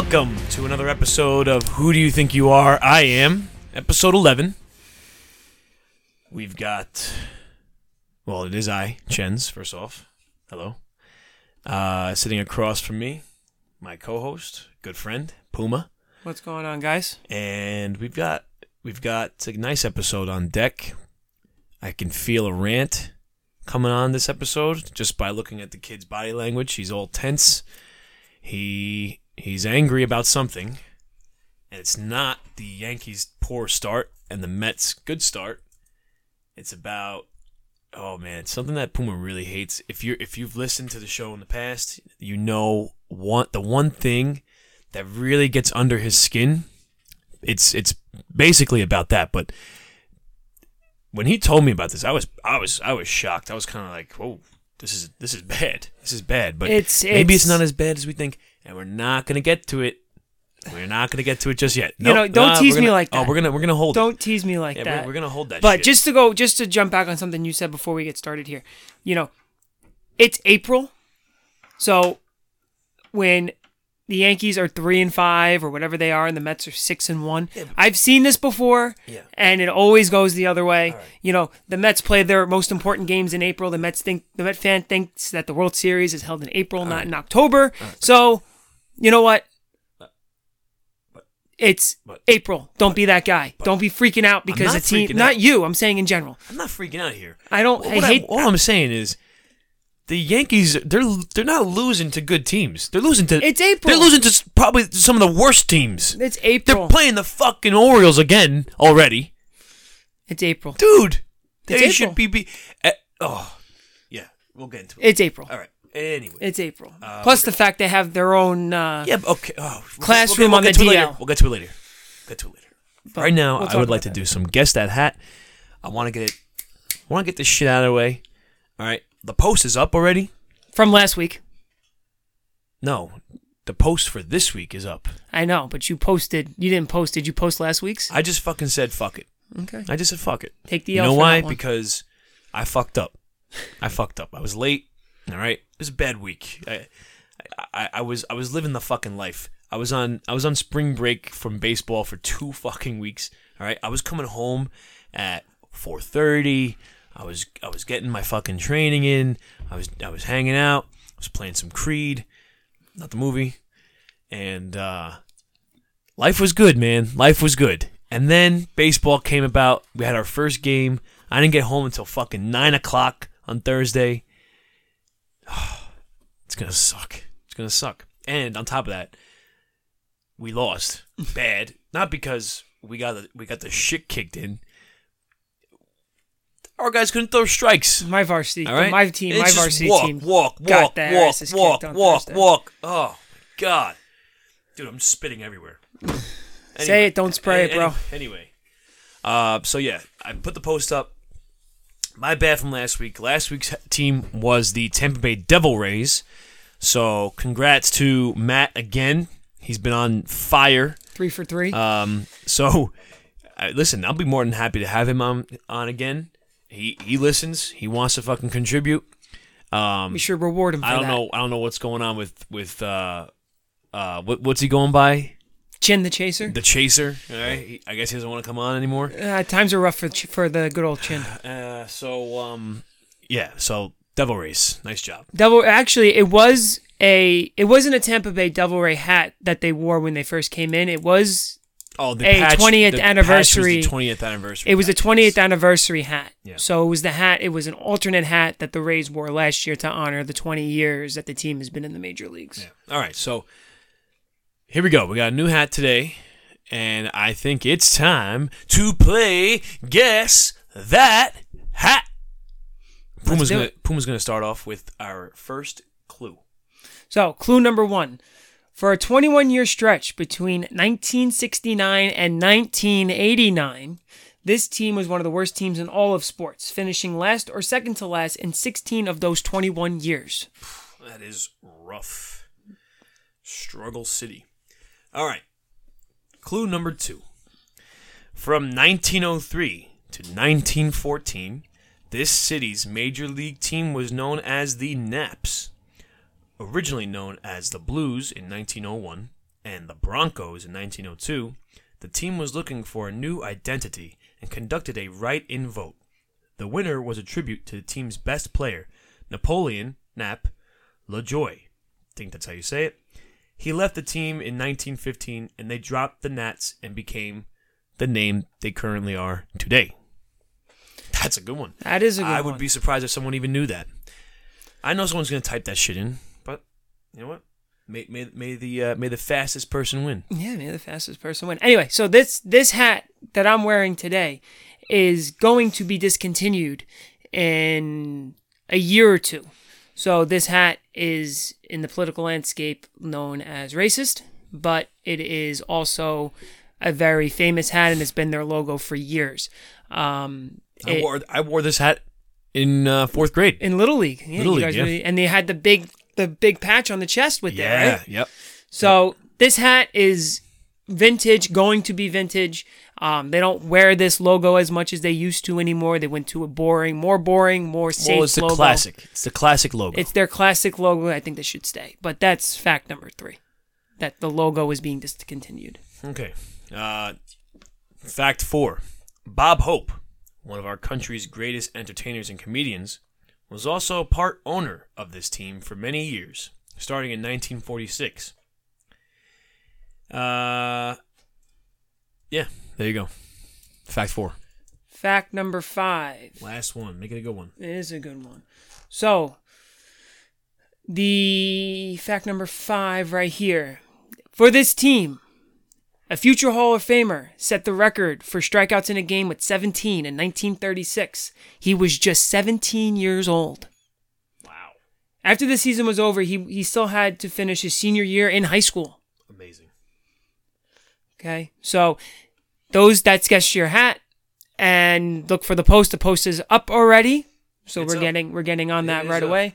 Welcome to another episode of Who Do You Think You Are? I Am, episode 11. We've got, well, it is I, Chens, first off. Hello. Uh, sitting across from me, my co host, good friend, Puma. What's going on, guys? And we've got we've got a nice episode on deck. I can feel a rant coming on this episode just by looking at the kid's body language. He's all tense. He he's angry about something, and it's not the Yankees' poor start and the Mets' good start. It's about oh man, it's something that Puma really hates. If you if you've listened to the show in the past, you know one the one thing that really gets under his skin. It's it's basically about that, but when he told me about this, I was I was I was shocked. I was kind of like, "Whoa, this is this is bad. This is bad." But It's- maybe it's, it's- not as bad as we think, and we're not gonna get to it. We're not gonna get to it just yet. You know, don't nah, tease we're me gonna- like Oh, that. we're gonna we're gonna hold. Don't tease me like Yeah, that. we're, we're gonna hold that. but shit. just to go, just to jump back on something you said before we get started here, you know, it's April, so when the Yankees are three and five or whatever they are, and the Mets are six and one, I've seen this before, Yeah. and it always goes the other way. You know, the Mets play their most important games in April. The Mets think the Met fan thinks that the World Series is held in April, not in October. So, you know what? It's but- April. Don't be that guy. Don't be freaking out because a team. Not out. you. I'm saying in general. I'm not freaking out here. I don't. What I hate. all I'm saying is the Yankees they're they're not losing to good teams. They're losing to It's April. They're losing to probably some of the worst teams. it's April. They're playing the fucking Orioles again already. it's April. Dude, It's they April. should be be eh, oh, yeah, we'll get into it. It's April. All right. Anyway. It's April. Plus the fact they have their own. Uh, yeah, okay. Oh, we'll- Classroom we'll on get the to it later. DL. We'll get to it later. Get to it later. but right now, we'll I would like to that. do some guess that hat. I want to get it. I want to get this shit out of the way. All right. The post is up already. from last week. No, the post for this week is up. I know, but you posted. You didn't post. Did you post last week's? I just fucking said fuck it. Okay. I just said fuck it. Take the You know why? Because I fucked up. I fucked up. I was late. All right. It was a bad week. I, I, I was I was living the fucking life. I was on I was on spring break from baseball for two fucking weeks. All right. I was coming home at four thirty. I was I was getting my fucking training in. I was I was hanging out. I was playing some Creed, not the movie, and uh, life was good, man. Life was good. And then baseball came about. We had our first game. I didn't get home until fucking nine o'clock on Thursday. It's gonna suck. It's gonna suck. And on top of that, we lost bad. Not because we got the, we got the shit kicked in. Our guys couldn't throw strikes. my varsity. All right, My team. My varsity walk, team. Walk, walk, walk, walk, walk, walk. Oh my god, dude, I'm spitting everywhere. Say it, don't spray it, Any- bro. Anyway, uh, so yeah, I put the post up. My bad from last week. Last week's team was the Tampa Bay Devil Rays. So congrats to Matt again. He's been on fire. Three for three. Um, so uh, listen, I'll be more than happy to have him on on again. He he listens. He wants to fucking contribute. Um, we should reward him for I don't that. know. I don't know what's going on with with uh, uh, what what's he going by? Chin the chaser. The Chaser. All right. I guess he doesn't want to come on anymore. Uh, times are rough for Ch- for the good old Chin. Uh, so um, yeah. So Devil Rays, nice job. Devil. Actually, it was a. It wasn't a Tampa Bay Devil Ray hat that they wore when they first came in. It was. Oh, the A patch, 20th the anniversary- Twentieth anniversary. It was a patch, 20th anniversary hat. Yeah. So it was the hat. It was an alternate hat that the Rays wore last year to honor the 20 years that the team has been in the major leagues. Yeah. All right. So here we go. We got a new hat today, and I think it's time to play Guess That Hat. Puma's gonna. Puma's gonna start off with our first clue. So, clue number one. For a 21 year stretch between 1969 and 1989, this team was one of the worst teams in all of sports, finishing last or second to last in 16 of those 21 years. That is rough. Struggle City. All right. Clue number two. From 1903 to 1914, this city's major league team was known as the Naps. Originally known as the Blues in 1901 and the Broncos in 1902, the team was looking for a new identity and conducted a write in vote. The winner was a tribute to the team's best player, Napoleon Nap Lajoie. think that's how you say it. He left the team in 1915 and they dropped the Nats and became the name they currently are today. That's a good one. That is a good one. I would one. be surprised if someone even knew that. I know someone's going to type that shit in, but you know what? May, may, may the uh, may the fastest person win. Yeah, man, the fastest person win. Anyway, so this this hat that I'm wearing today is going to be discontinued in a year or two. So this hat is in the political landscape known as racist, but it is also a very famous hat and it's been their logo for years. Um, I wore I wore this hat in uh, fourth grade. in Little League, yeah, Little League, yeah. really- and they had the big the big patch on the chest with yeah, it, right? yep. So this hat is vintage, going to be vintage. Um, they don't wear this logo as much as they used to anymore. They went to a boring, more boring, more safe Well, it's the logo. classic. It's the classic logo. It's their classic logo. I think they should stay. But that's fact number three, that the logo is being discontinued. Okay. Uh, fact four Bob Hope, one of our country's greatest entertainers and comedians, was also part owner of this team for many years, starting in 1946. Uh, yeah, there you go. Fact four. Fact number five. Last one. Make it a good one. It is a good one. So, the fact number five right here. For this team, a future Hall of Famer set the record for strikeouts in a game with 17 in 1936. He was just 17 years old. Wow. After the season was over, he, he still had to finish his senior year in high school. Amazing. Okay. So, those that gets your hat and look for the post. The post is up already. So It's we're up. getting we're getting on It that right up. away.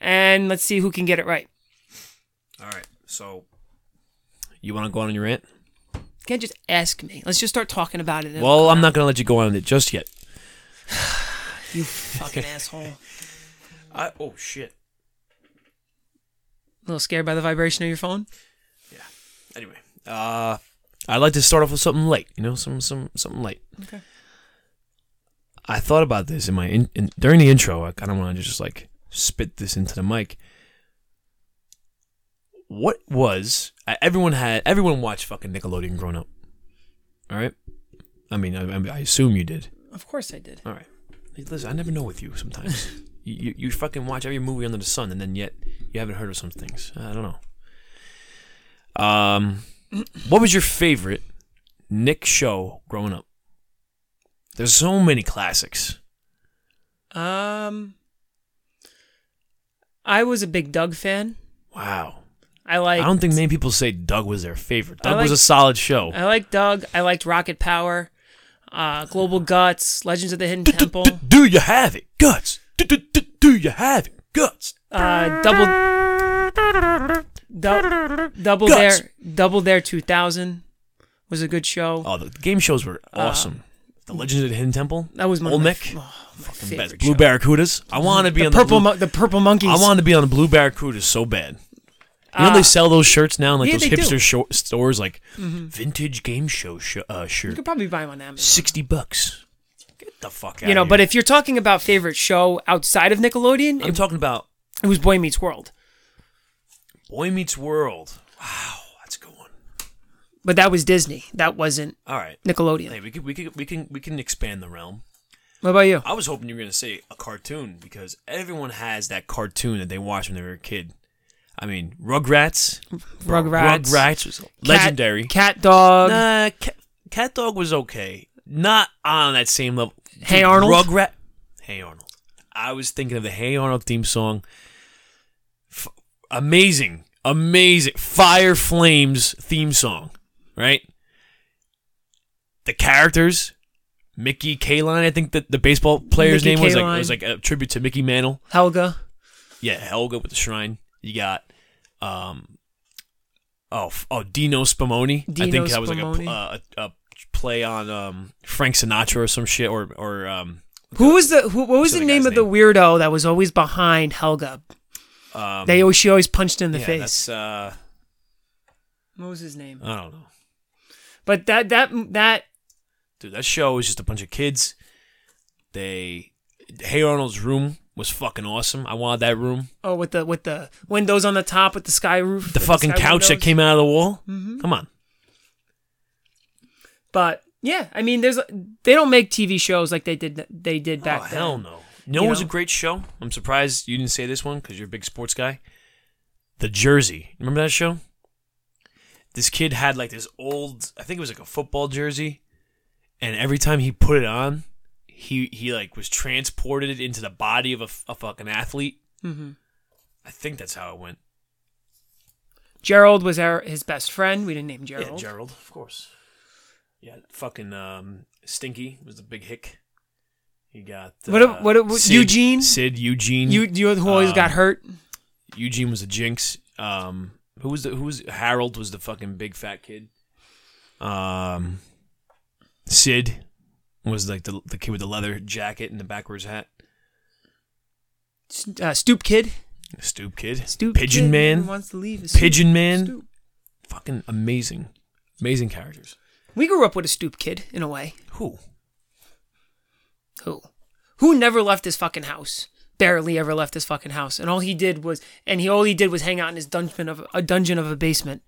And let's see who can get it right. All right. So, you want to go on your rant? You can't just ask me. Let's just start talking about it. Well, I'm not going to let you go on it just yet. you fucking asshole. I oh, shit. A little scared by the vibration of your phone? Yeah. Anyway, uh, I'd like to start off with something light. You know, some some something light. Okay. I thought about this in my in, in, during the intro. I kind of want to just like spit this into the mic. What was everyone had? Everyone watched fucking Nickelodeon growing up. All right. I mean, I, I assume you did. Of course I did. All right. Hey, listen, I never know with you sometimes. you, you you fucking watch every movie under the sun, and then yet you haven't heard of some things. I don't know. Um, what was your favorite Nick show growing up? There's so many classics. Um I was a big Doug fan. Wow. I like I don't think many people say Doug was their favorite. Doug was a solid show. I like Doug. I liked Rocket Power, uh, Global Guts, Legends of the Hidden Temple, D- Do you have it, guts? Do you have it, guts? uh, Double Dou- Double Guts. Dare Double Dare 2000 was a good show. Oh, the game shows were awesome. the Legends of the Hidden Temple. That was one of my, Olmec. oh, my Fucking favorite best. Blue show. Barracudas. I want to be The on purple the blue, mon- the purple monkeys. I want to be on the Blue Barracudas so bad. You know Uh, they sell those shirts now in like yeah, those they do. Mm-hmm. hipster sho- stores, like vintage game show sh- uh, You shirt, could probably buy them on Amazon. sixty bucks. Get the fuck out. You know, but if you're talking about favorite show outside of Nickelodeon, I'm it, talking about it was Boy Meets World. Boy Meets World. Wow, that's a good one. But that was Disney. That wasn't All right, Nickelodeon. hey, we can we can we can we can expand the realm. What about you? I was hoping you were gonna say a cartoon because everyone has that cartoon that they watched when they were a kid. I mean, Rugrats. Rugrats. Rugrats was Cat- legendary. Cat Dog. Nah, Cat, Cat Dog was okay. Not on that same level. Hey Arnold? Rugrat. Hey Arnold. I was thinking of the Hey Arnold theme song. Amazing, amazing Fire Flames theme song, right? The characters, Mickey Kaline. I think that the baseball player's Mickey name was like Kaline. was like a tribute to Mickey Mantle. Helga. Yeah, Helga with the shrine. You got, um, oh, oh, Dino Spumoni. I think that was like a, uh, a, a play on um Frank Sinatra or some shit, or or um. Who was the who, what was the name of the name? weirdo that was always behind Helga? Um, They always she always punched in the yeah, face. That's, uh, What was his name? I don't know. But that that that Dude, that show was just a bunch of kids. They, Hey Arnold's room was fucking awesome. I wanted that room. oh with the with the windows on the top with the sky roof. The fucking sky couch that came out of the wall. Mm-hmm. Come on. But yeah, I mean, there's they don't make TV shows like they did they did back oh, then. hell no. You was a great show? I'm surprised you didn't say this one because you're a big sports guy. The Jersey. Remember that show? This kid had like this old, I think it was like a football jersey, and every time he put it on, he he like was transported into the body of a, a fucking athlete. Mm-hmm. I think that's how it went. Gerald was our, his best friend. We didn't name Gerald. Yeah, Gerald, of course. Yeah, fucking um, Stinky was the big hick. He got uh, What- what- Sid- Eugene? Sid Eugene. you you who always Um, got hurt. Eugene was a jinx. Um, who was the who was Harold was the fucking big fat kid. Um, Sid was like the the kid with the leather jacket and the backwards hat. Uh, Stoop Kid. Stoop kid. Stoop Pigeon Kid Man. wants to leave. Pigeon Man. Stoop. Fucking amazing, amazing characters. We grew up with a Stoop Kid in a way. Who? Who? Who never left his fucking house? Barely ever left his fucking house, and all he did was, and he all he did was hang out in his dungeon of a dungeon of a basement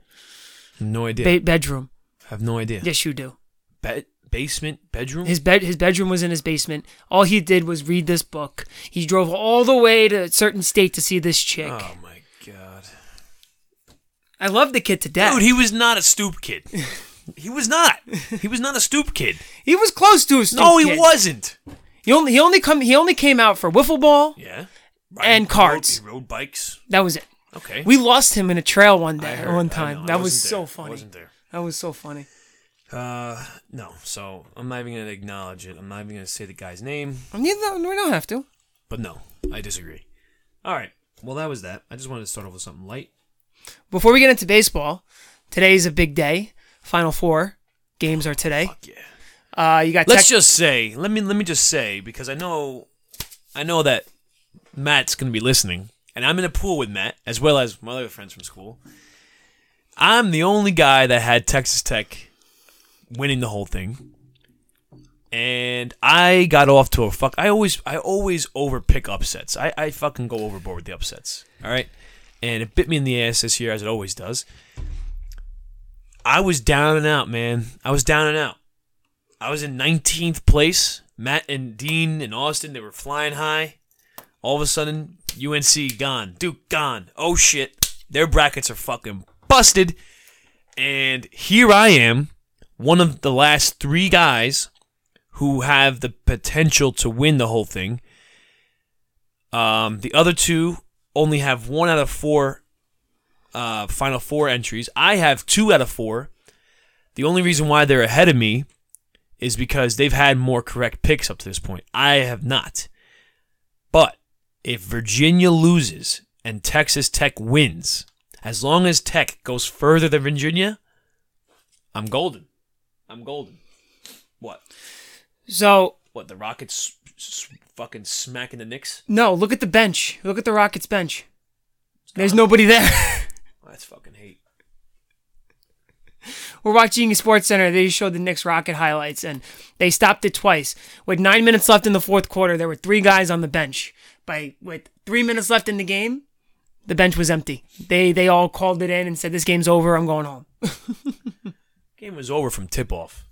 No idea. ba- bedroom. have no idea. Yes, you do. Be- basement bedroom. His bed, his bedroom was in his basement. All he did was read this book. He drove all the way to a certain state to see this chick. oh my god. I love the kid to death. Dude, he was not a stoop kid. he was not. He was not a stoop kid. He was close to a stoop No, he kid. wasn't. He only he only come he only came out for wiffle ball. Yeah. And he cards. He rode bikes. That was it. Okay. We lost him in a trail one I day, heard- one I time. know, I that was wasn't so there. I funny. wasn't there. That was so funny. Uh, no. So I'm not even gonna acknowledge it. I'm not even gonna say the guy's name. I mean, no, we don't have to. But no, I disagree. All right. Well, that was that. I just wanted to start off with something light. Before we get into baseball, today's a big day. Final four games are today. Fuck yeah. Uh, you got Let's Tech- just say. Let me let me just say because I know, I know that Matt's gonna be listening, and I'm in a pool with Matt as well as my other friends from school. I'm the only guy that had Texas Tech winning the whole thing. And I got off to a fuck. I always, I always overpick upsets. I, I fucking go overboard with the upsets. All right, and it bit me in the ass this year, as it always does. I was down and out, man. I was down and out. I was in 19th place. Matt and Dean and Austin, they were flying high. All of a sudden, UNC gone. Duke gone. Oh shit. Their brackets are fucking busted. And here I am, one of the last three guys who have the potential to win the whole thing. Um, the other two only have one out of four uh, Final Four entries. I have two out of four. The only reason why they're ahead of me is because they've had more correct picks up to this point. I have not. But if Virginia loses and Texas Tech wins, as long as Tech goes further than Virginia, I'm golden. I'm golden. What? so What? The Rockets s- s- fucking smacking the Knicks? no. Look at the bench. Look at the Rockets bench. There's nobody there. That's fucking hate. We're watching Sports Center. They showed the Knicks Rocket highlights, and they stopped it twice. With nine minutes left in the fourth quarter, there were three guys on the bench. By with three minutes left in the game, the bench was empty. They they all called it in and said, "This game's over. I'm going home." Game was over from tip off.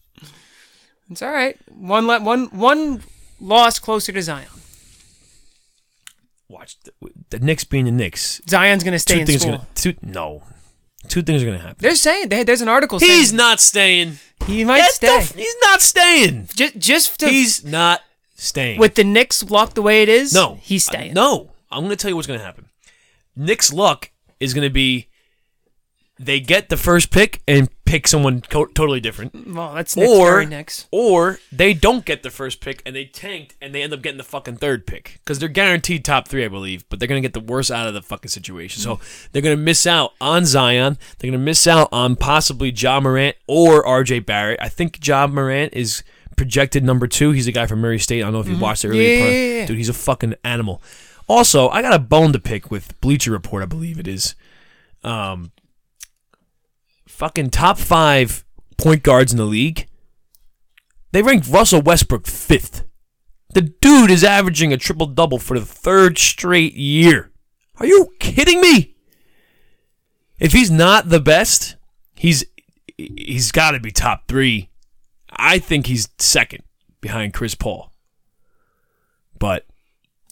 It's all right. One le- one one loss closer to Zion. Watch the, the Knicks being the Knicks. Zion's gonna stay Two in things school. gonna two no. Two things are gonna happen. They're saying there- there's an article. He's saying not staying. he might stay. f- he's not staying. just just to, He's not staying. with the Knicks luck the way it is. no, he's staying. I- no, I'm going to tell you what's going to happen. Nick's luck is going to be they get the first pick and pick someone co- totally different, Well, that's Knicks, or Knicks. or they don't get the first pick and they tanked and they end up getting the fucking third pick because they're guaranteed top three, I believe, but they're going to get the worst out of the fucking situation. So they're going to miss out on Zion. They're going to miss out on possibly Ja Morant or RJ Barrett. I think Ja Morant is projected number two. He's a guy from Murray State. I don't know if you watched it earlier Yeah, yeah, yeah. Dude, he's a fucking animal. Also, I got a bone to pick with Bleacher Report, I believe it is. Um, fucking top five point guards in the league. They ranked Russell Westbrook fifth. The dude is averaging a triple double for the third straight year. Are you kidding me? If he's not the best, he's he's got to be top three. I think he's second behind Chris Paul. But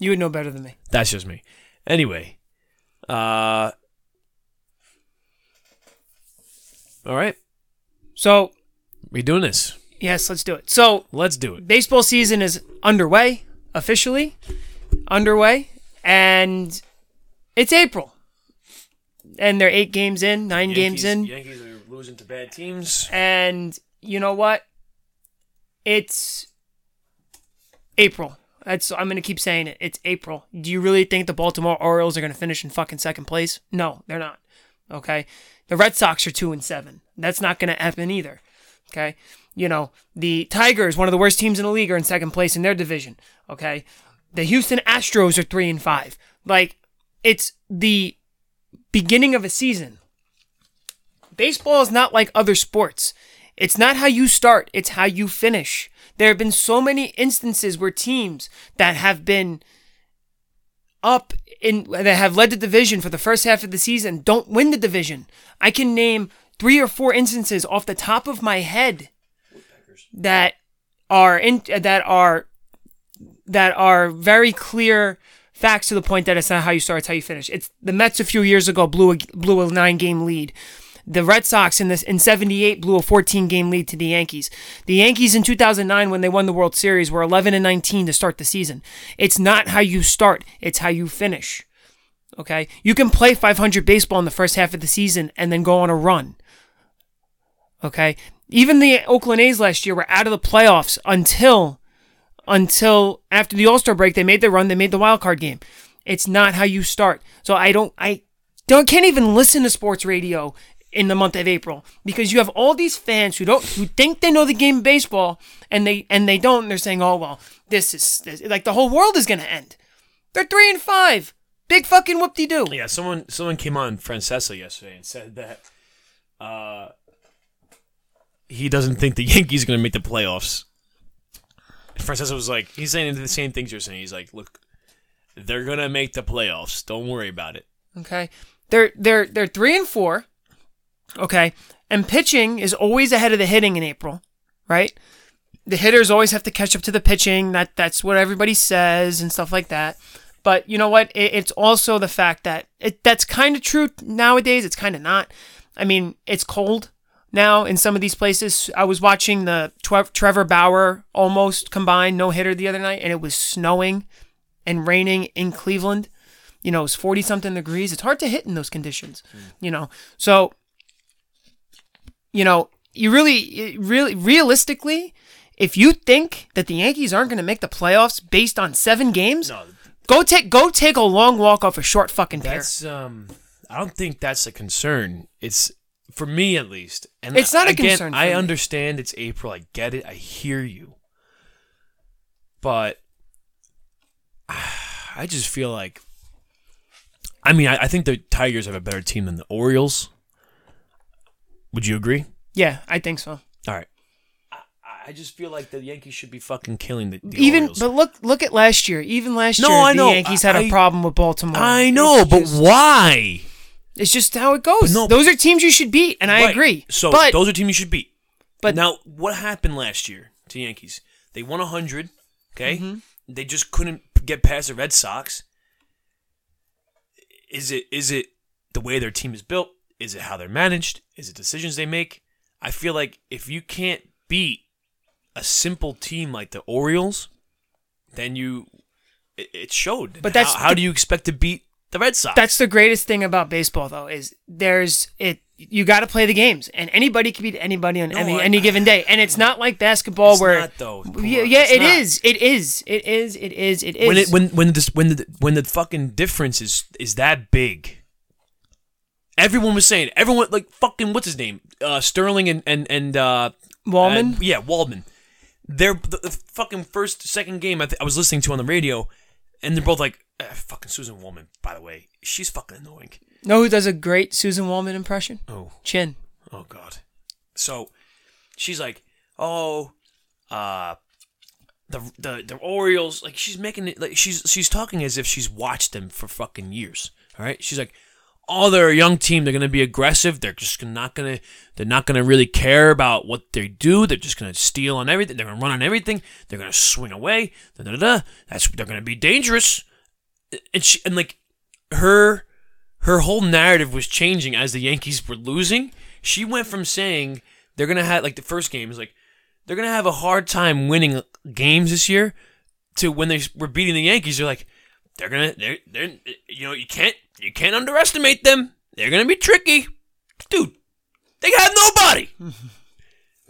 You would know better than me. that's just me. Anyway, uh, all right, So we doing this. yes, let's do it. So Let's do it. baseball season is underway officially, underway, and it's April, and they're eight games in, nine games in, Yankees are losing to bad teams. and you know what? It's April. That's I'm gonna keep saying it. It's April. Do you really think the Baltimore Orioles are gonna finish in fucking second place? No, they're not. Okay. The Red Sox are two and seven. That's not gonna happen either. Okay. You know, the Tigers, one of the worst teams in the league, are in second place in their division. Okay. The Houston Astros are three and five. Like, it's the beginning of a season. Baseball is not like other sports. It's not how you start, it's how you finish. There have been so many instances where teams that have been up in that have led the division for the first half of the season don't win the division. I can name 3 or 4 instances off the top of my head that are in that are that are very clear facts to the point that it's not how you start, it's how you finish. It's the Mets a few years ago blew a blew a nine game lead. The Red Sox in this in '78 blew a 14 game lead to the Yankees. The Yankees in 2009, when they won the World Series, were 11 and 19 to start the season. It's not how you start; it's how you finish. Okay, you can play 500 baseball in the first half of the season and then go on a run. Okay, even the Oakland A's last year were out of the playoffs until until after the All Star break. They made the run. They made the wild card game. It's not how you start. So I don't. I don't. Can't even listen to sports radio in the month of April because you have all these fans who don't who think they know the game of baseball and they and they don't. And they're saying, "Oh well, this is this, like the whole world is going to end." They're three and five. Big fucking whoop de doo. Yeah, someone someone came on Francesa yesterday and said that uh, he doesn't think the Yankees are going to make the playoffs. Francesa was like, he's saying the same things you're saying. He's like, look, they're going to make the playoffs. Don't worry about it. Okay. They're they're they're three and four. Okay. And pitching is always ahead of the hitting in April, right? The hitters always have to catch up to the pitching. That that's what everybody says and stuff like that. But you know what? It, it's also the fact that it that's kind of true nowadays. It's kind of not. I mean, it's cold now in some of these places. I was watching the Tre- Trevor Bauer almost combined no hitter the other night, and it was snowing and raining in Cleveland. You know, it was 40 something degrees. It's hard to hit in those conditions, hmm. you know. So, you know, you really, really, realistically, if you think that the Yankees aren't going to make the playoffs based on seven games, No, go take go take a long walk off a short fucking pier. that's um. I don't think that's a concern. It's for me at least. And It's not a again, concern for I understand it's April. I get it. I hear you. But I just feel like. I mean, I, I think the Tigers have a better team than the Orioles. Would you agree? Yeah, I think so. All right. I, I just feel like the Yankees should be fucking killing the, the Even Orioles. but look look at last year. Even last No, year, I the know. Yankees had a I- problem with Baltimore. I know, It's but just- why? it's just how it goes. no, Those are teams you should beat, and I Right. agree. So but those are teams you should beat. but- now, what happened last year to Yankees? They won hundred. Okay, Mm-hmm. they just couldn't get past the Red Sox. Is it is it the way their team is built? Is it how they're managed? Is it decisions they make? I feel like if you can't beat a simple team like the Orioles, then you it, it showed. But that's how, how the- do you expect to beat the Red Sox? That's the greatest thing about baseball, though, is there's it. You got to play the games, and anybody can beat anybody on any, I- any given day. And it's not like basketball It's where, not, though. Yeah, yeah, it is, it is, it is, it is, it is. when it when when the when the when the fucking difference is is that big. Everyone was saying everyone like fucking what's his name uh, Sterling and and and uh, Wallman? uh, yeah Waldman. They're the, the fucking first second game I, th- I was listening to on the radio, and they're both like uh, fucking Suzyn Waldman. by the way, she's fucking annoying. Know who does a great Suzyn Waldman impression? Oh, Chin. oh God. So she's like, oh, uh, the the the Orioles, like she's making it like she's she's talking as if she's watched them for fucking years. All right, she's like, oh, they're a young team. They're gonna be aggressive. They're just not gonna they're not gonna really care about what they do. They're just gonna steal on everything. They're gonna run on everything. They're gonna swing away. Da, da, da. That's they're gonna be dangerous. And she and like her her whole narrative was changing as the Yankees were losing. She went from saying they're gonna have like the first game is like they're gonna have a hard time winning games this year to when they were beating the Yankees. They're like they're gonna they're they're you know you can't you can't underestimate them. They're gonna be tricky, dude. They got nobody.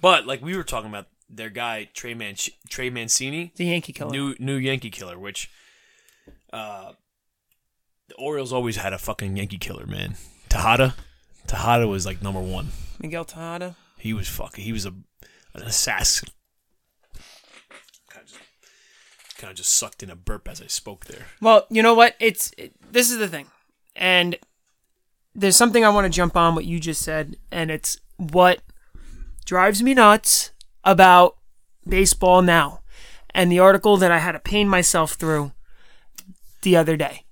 but like we were talking about their guy Trey Man Trey Mancini, The Yankee killer. new new Yankee killer, which uh the Orioles always had a fucking Yankee killer, man. Tejada, Tejada was like number one. Miguel Tejada. He was fucking. He was a an assassin. Kind of just, kind of just sucked in a burp as I spoke there. Well, you know what? It's it, this is the thing, and there's something I want to jump on what you just said, and it's what drives me nuts about baseball now, and the article that I had to pain myself through the other day,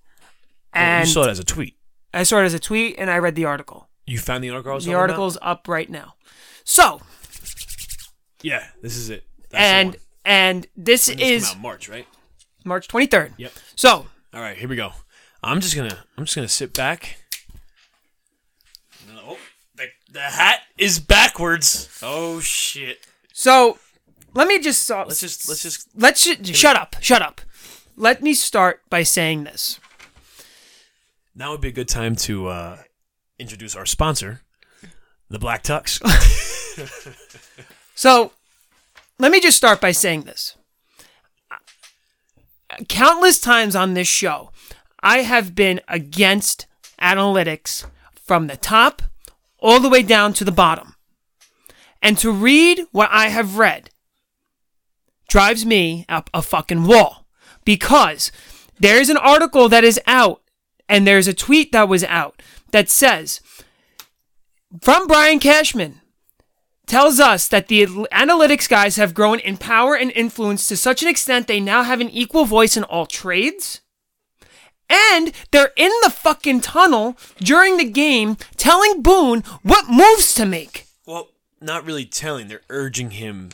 and you saw it as a tweet. I saw it as a tweet, and I read the article. You found the article. The talking about? article's up right now. So, Yeah, this is it. That's and and this When is March, right? March 23rd. Yep. So, All right, here we go. I'm just gonna I'm just gonna sit back. Oh, the, the hat is backwards. Oh shit. so let me just uh, Let's just let's just let's sh- shut up, shut up. Let me start by saying this. now would be a good time to uh, introduce our sponsor, the Black Tux. So, let me just start by saying this. Countless times on this show, I have been against analytics from the top all the way down to the bottom. And to read what I have read drives me up a fucking wall because there's an article that is out and there's a tweet that was out that says from Brian Cashman tells us that the analytics guys have grown in power and influence to such an extent they now have an equal voice in all trades. And they're in the fucking tunnel during the game telling Boone what moves to make. well, not really telling. They're urging him.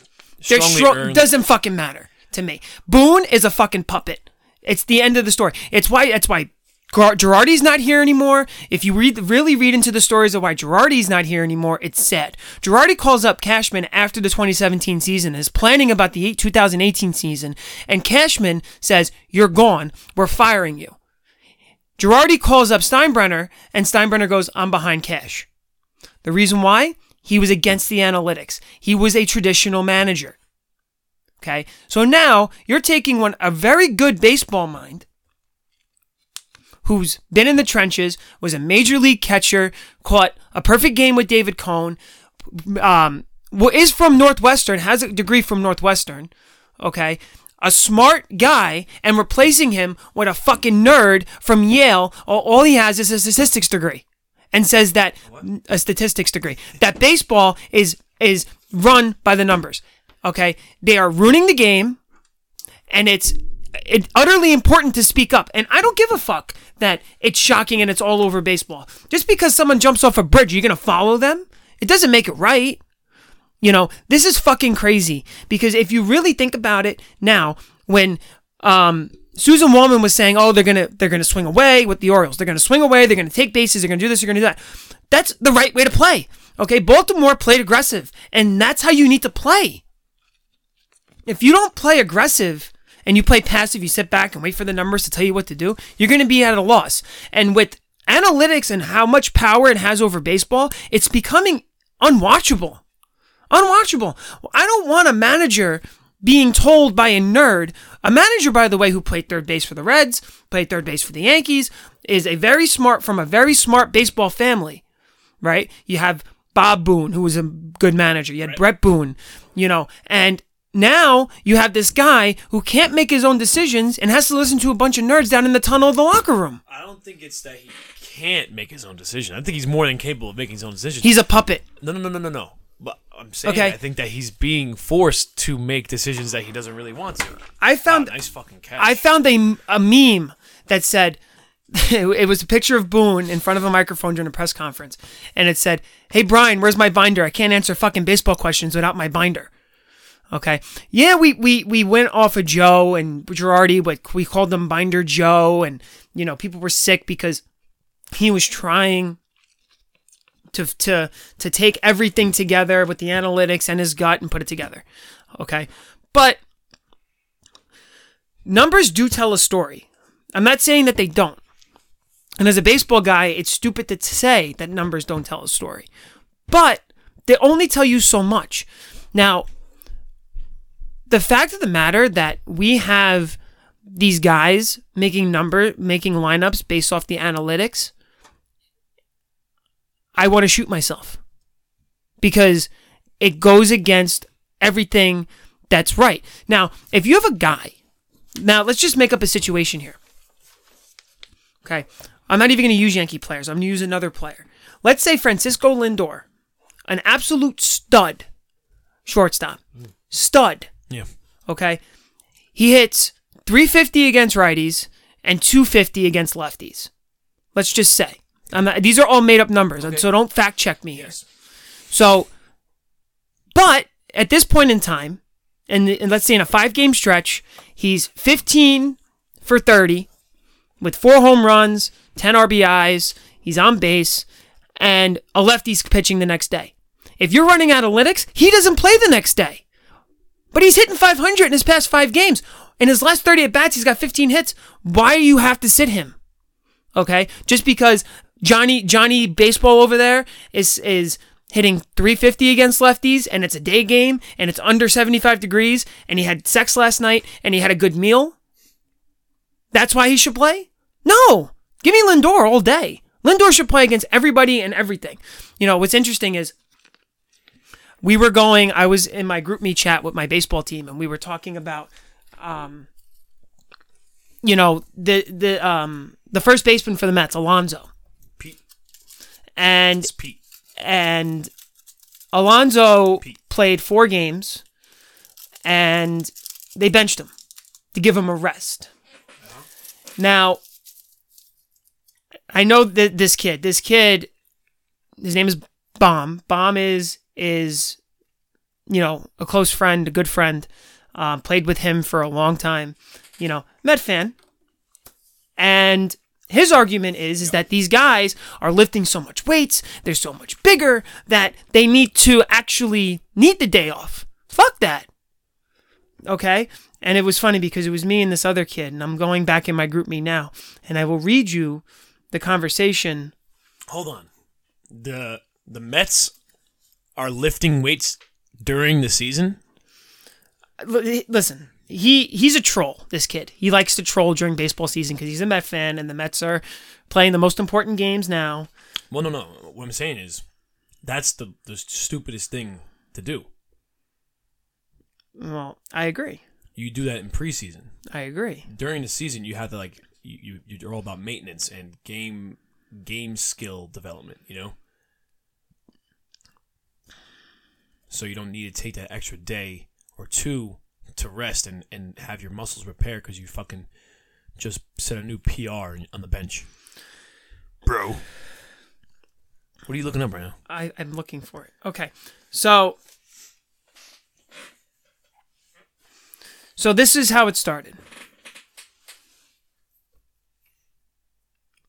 They're Strongly stro- doesn't fucking matter to me. Boone is a fucking puppet. It's the end of the story. It's why that's why Girardi's not here anymore. If you read really read into the stories of why Girardi's not here anymore, it's sad. Girardi calls up Cashman after the 2017 season, is planning about the 2018 season, and Cashman says, "You're gone. We're firing you." Girardi calls up Steinbrenner, and Steinbrenner goes, "I'm behind Cash." The reason why? He was against the analytics. He was a traditional manager. Okay? So now you're taking one a very good baseball mind who's been in the trenches, was a major league catcher, caught a perfect game with David Cone, um, is from Northwestern, has a degree from Northwestern, okay? A smart guy, and replacing him with a fucking nerd from Yale. All, he has is a statistics degree, and says that a statistics degree that baseball is is run by the numbers. Okay, they are ruining the game and it's it's utterly important to speak up. And I don't give a fuck that it's shocking and it's all over baseball. Just because someone jumps off a bridge, you're gonna follow them. It doesn't make it right. You know, this is fucking crazy because if you really think about it now, when um, Susan Wallman was saying, "Oh, they're gonna they're gonna swing away with the Orioles. They're gonna swing away. They're gonna take bases. They're gonna do this. They're gonna do that." That's the right way to play. Okay, Baltimore played aggressive, and that's how you need to play. If you don't play aggressive and you play passive, you sit back and wait for the numbers to tell you what to do, you're going to be at a loss. And with analytics and how much power it has over baseball, it's becoming unwatchable. Unwatchable. I don't want a manager being told by a nerd. A manager, by the way, who played third base for the Reds, played third base for the Yankees, is a very smart, from a very smart baseball family, right? You have Bob Boone, who was a good manager. You had Bret Boone, you know, and now you have this guy who can't make his own decisions and has to listen to a bunch of nerds down in the tunnel of the locker room. I don't think it's that he can't make his own decision. I think he's more than capable of making his own decisions. He's a puppet. no, no, no, no, no, no. But I'm saying Okay. I think that he's being forced to make decisions that he doesn't really want to. I found Wow, nice fucking catch. I found a, a meme that said it was a picture of Boone in front of a microphone during a press conference, and it said, "Hey Brian, where's my binder? I can't answer fucking baseball questions without my binder." Okay, yeah, we we we went off of Joe and Girardi, but we called them Binder Joe, and you know people were sick because he was trying to to to take everything together with the analytics and his gut and put it together. Okay, but numbers do tell a story. I'm not saying that they don't. And as a baseball guy, it's stupid to say that numbers don't tell a story. But they only tell you so much. Now, the fact of the matter that we have these guys making number making lineups based off the analytics, I want to shoot myself. Because it goes against everything that's right. Now, if you have a guy now, let's just make up a situation here. Okay. I'm not even going to use Yankee players. I'm going to use another player. Let's say Francisco Lindor, an absolute stud shortstop. Stud. yeah. Okay. He hits 350 against righties and 250 against lefties. Let's just say. I'm not, these are all made up numbers, so don't fact check me here. So, but at this point in time, and, and let's say in a five game stretch, he's 15 for 30 with four home runs, 10 RBIs, he's on base, and a lefty's pitching the next day. If you're running analytics, he doesn't play the next day. But he's hitting 500 in his past five games. In his last 30 at bats, he's got 15 hits. Why do you have to sit him? Okay, just because Johnny Johnny baseball over there is is hitting 350 against lefties and it's a day game and it's under 75 degrees and he had sex last night and he had a good meal. That's why he should play? No. Give me Lindor all day. Lindor should play against everybody and everything. You know, what's interesting is we were going I was in my GroupMe chat with my baseball team and we were talking about um you know, the the um the first baseman for the Mets, Alonso. And and Alonso Pete. played four games, and they benched him to give him a rest. Now, I know that this kid, this kid, his name is Bomb. Bomb is is, you know, a close friend, a good friend. Um, played with him for a long time. You know, Met fan, and his argument is is that these guys are lifting so much weights, they're so much bigger that they need to actually need the day off. Fuck that. Okay? And it was funny because it was me and this other kid, and I'm going back in my GroupMe now, and I will read you the conversation. Hold on. The the Mets are lifting weights during the season. L- Listen, he he's a troll. This kid, he likes to troll during baseball season because he's a Met fan, and the Mets are playing the most important games now. Well, no, no. What I'm saying is, that's the the stupidest thing to do. Well, I agree. You do that in preseason. I agree. During the season, you have to like you, you you're all about maintenance and game game skill development. You know. So you don't need to take that extra day or two to rest and, and have your muscles repair because you fucking just set a new PR on the bench, bro. What are you looking up right now? I, I'm looking for it. Okay. So So this is how it started.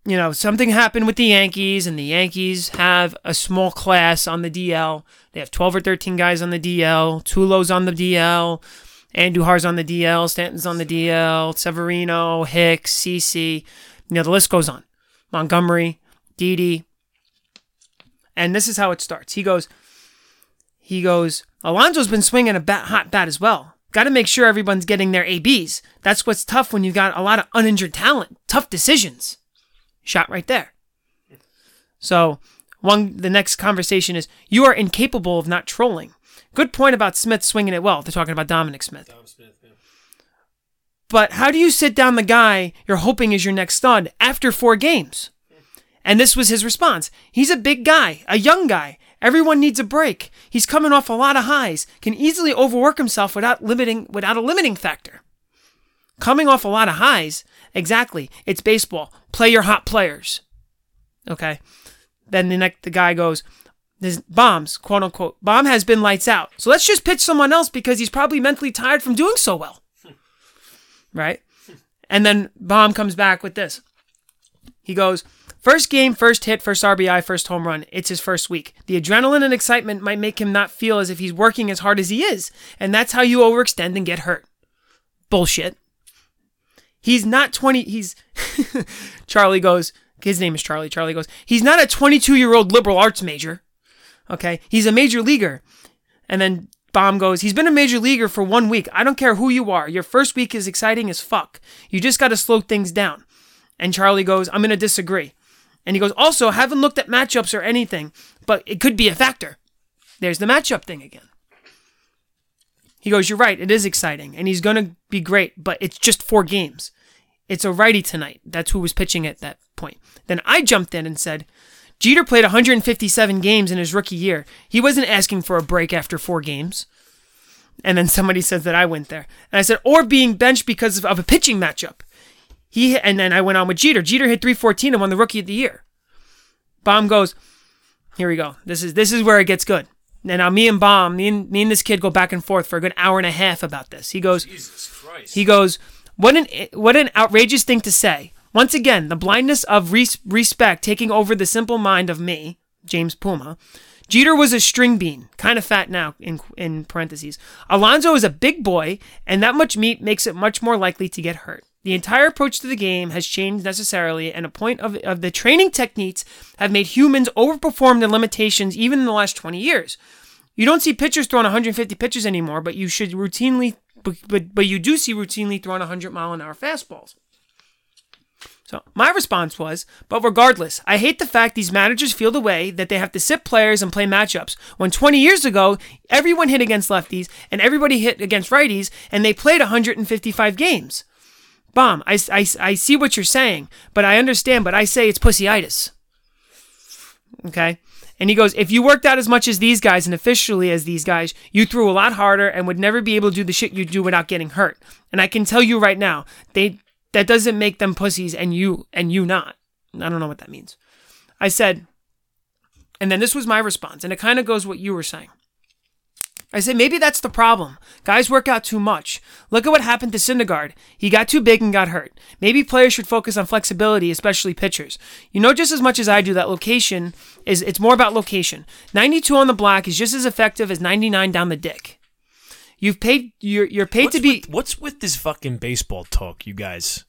You know, something happened with the Yankees, and the Yankees have a small class on the DL. They have 12 or 13 guys on the DL. Tulo's on the DL. Andujar's on the DL. Stanton's on the DL. Severino, Hicks, CC. You know, the list goes on. Montgomery, Didi, and this is how it starts. He goes, he goes, Alonso's been swinging a bat, hot bat as well. Got to make sure everyone's getting their ABs. That's what's tough when you've got a lot of uninjured talent. Tough decisions. Shot right there. So, one the next conversation is you are incapable of not trolling. Good point about Smith swinging it well. They're talking about Dominic Smith. But how do you sit down the guy you're hoping is your next stud after four games? And this was his response. He's a big guy, a young guy. Everyone needs a break. He's coming off a lot of highs, can easily overwork himself without limiting without a limiting factor. Coming off a lot of highs, exactly. It's baseball. Play your hot players. Okay. Then the next the guy goes, "There's bombs, quote unquote. Bomb has been lights out. So let's just pitch someone else because he's probably mentally tired from doing so well." right? And then Bomb comes back with this. He goes, First game, first hit, first RBI, first home run. It's his first week. The adrenaline and excitement might make him not feel as if he's working as hard as he is. And that's how you overextend and get hurt. Bullshit. He's not 20. He's. Charlie goes, his name is Charlie. Charlie goes, he's not a 22 year old liberal arts major. Okay. He's a major leaguer. And then Bomb goes, he's been a major leaguer for one week. I don't care who you are. Your first week is exciting as fuck. You just got to slow things down. And Charlie goes, I'm going to disagree. And he goes, also, haven't looked at matchups or anything, but it could be a factor. There's the matchup thing again. He goes, You're right, it is exciting, and he's going to be great, but it's just four games. It's a righty tonight. That's who was pitching at that point. Then I jumped in and said, Jeter played 157 games in his rookie year. He wasn't asking for a break after four games. And then somebody says that I went there. And I said, or being benched because of, of a pitching matchup. He and then I went on with Jeter. Jeter hit 314 and won the rookie of the year. Bomb goes, here we go. This is this is where it gets good. And now me and Bomb, me and me and this kid go back and forth for a good hour and a half about this. He goes, he goes, what an what an outrageous thing to say. Once again, the blindness of res- respect taking over the simple mind of me, James Puma. Jeter was a string bean, kind of fat now in in parentheses. Alonso is a big boy, and that much meat makes it much more likely to get hurt. The entire approach to the game has changed necessarily, and a point of, of the training techniques have made humans overperform their limitations even in the last 20 years. You don't see pitchers throwing 150 pitches anymore, but you should routinely, but, but, but you do see routinely throwing 100 mile an hour fastballs. So my response was, but regardless, I hate the fact these managers feel the way that they have to sit players and play matchups. When 20 years ago, everyone hit against lefties and everybody hit against righties, and they played 155 games. Bomb, I, I, I see what you're saying, but I understand, but I say it's pussyitis. Okay? And he goes, if you worked out as much as these guys and officially as these guys, you threw a lot harder and would never be able to do the shit you do without getting hurt. And I can tell you right now, they that doesn't make them pussies and you and you not. I don't know what that means. I said, and then this was my response, and it kind of goes what you were saying. I said, maybe that's the problem. Guys work out too much. Look at what happened to Syndergaard. He got too big and got hurt. Maybe players should focus on flexibility, especially pitchers. You know just as much as I do that location is it's more about location. 92 on the block is just as effective as 99 down the dick. You've paid you're you're paid what's to be with, what's with this fucking baseball talk, you guys?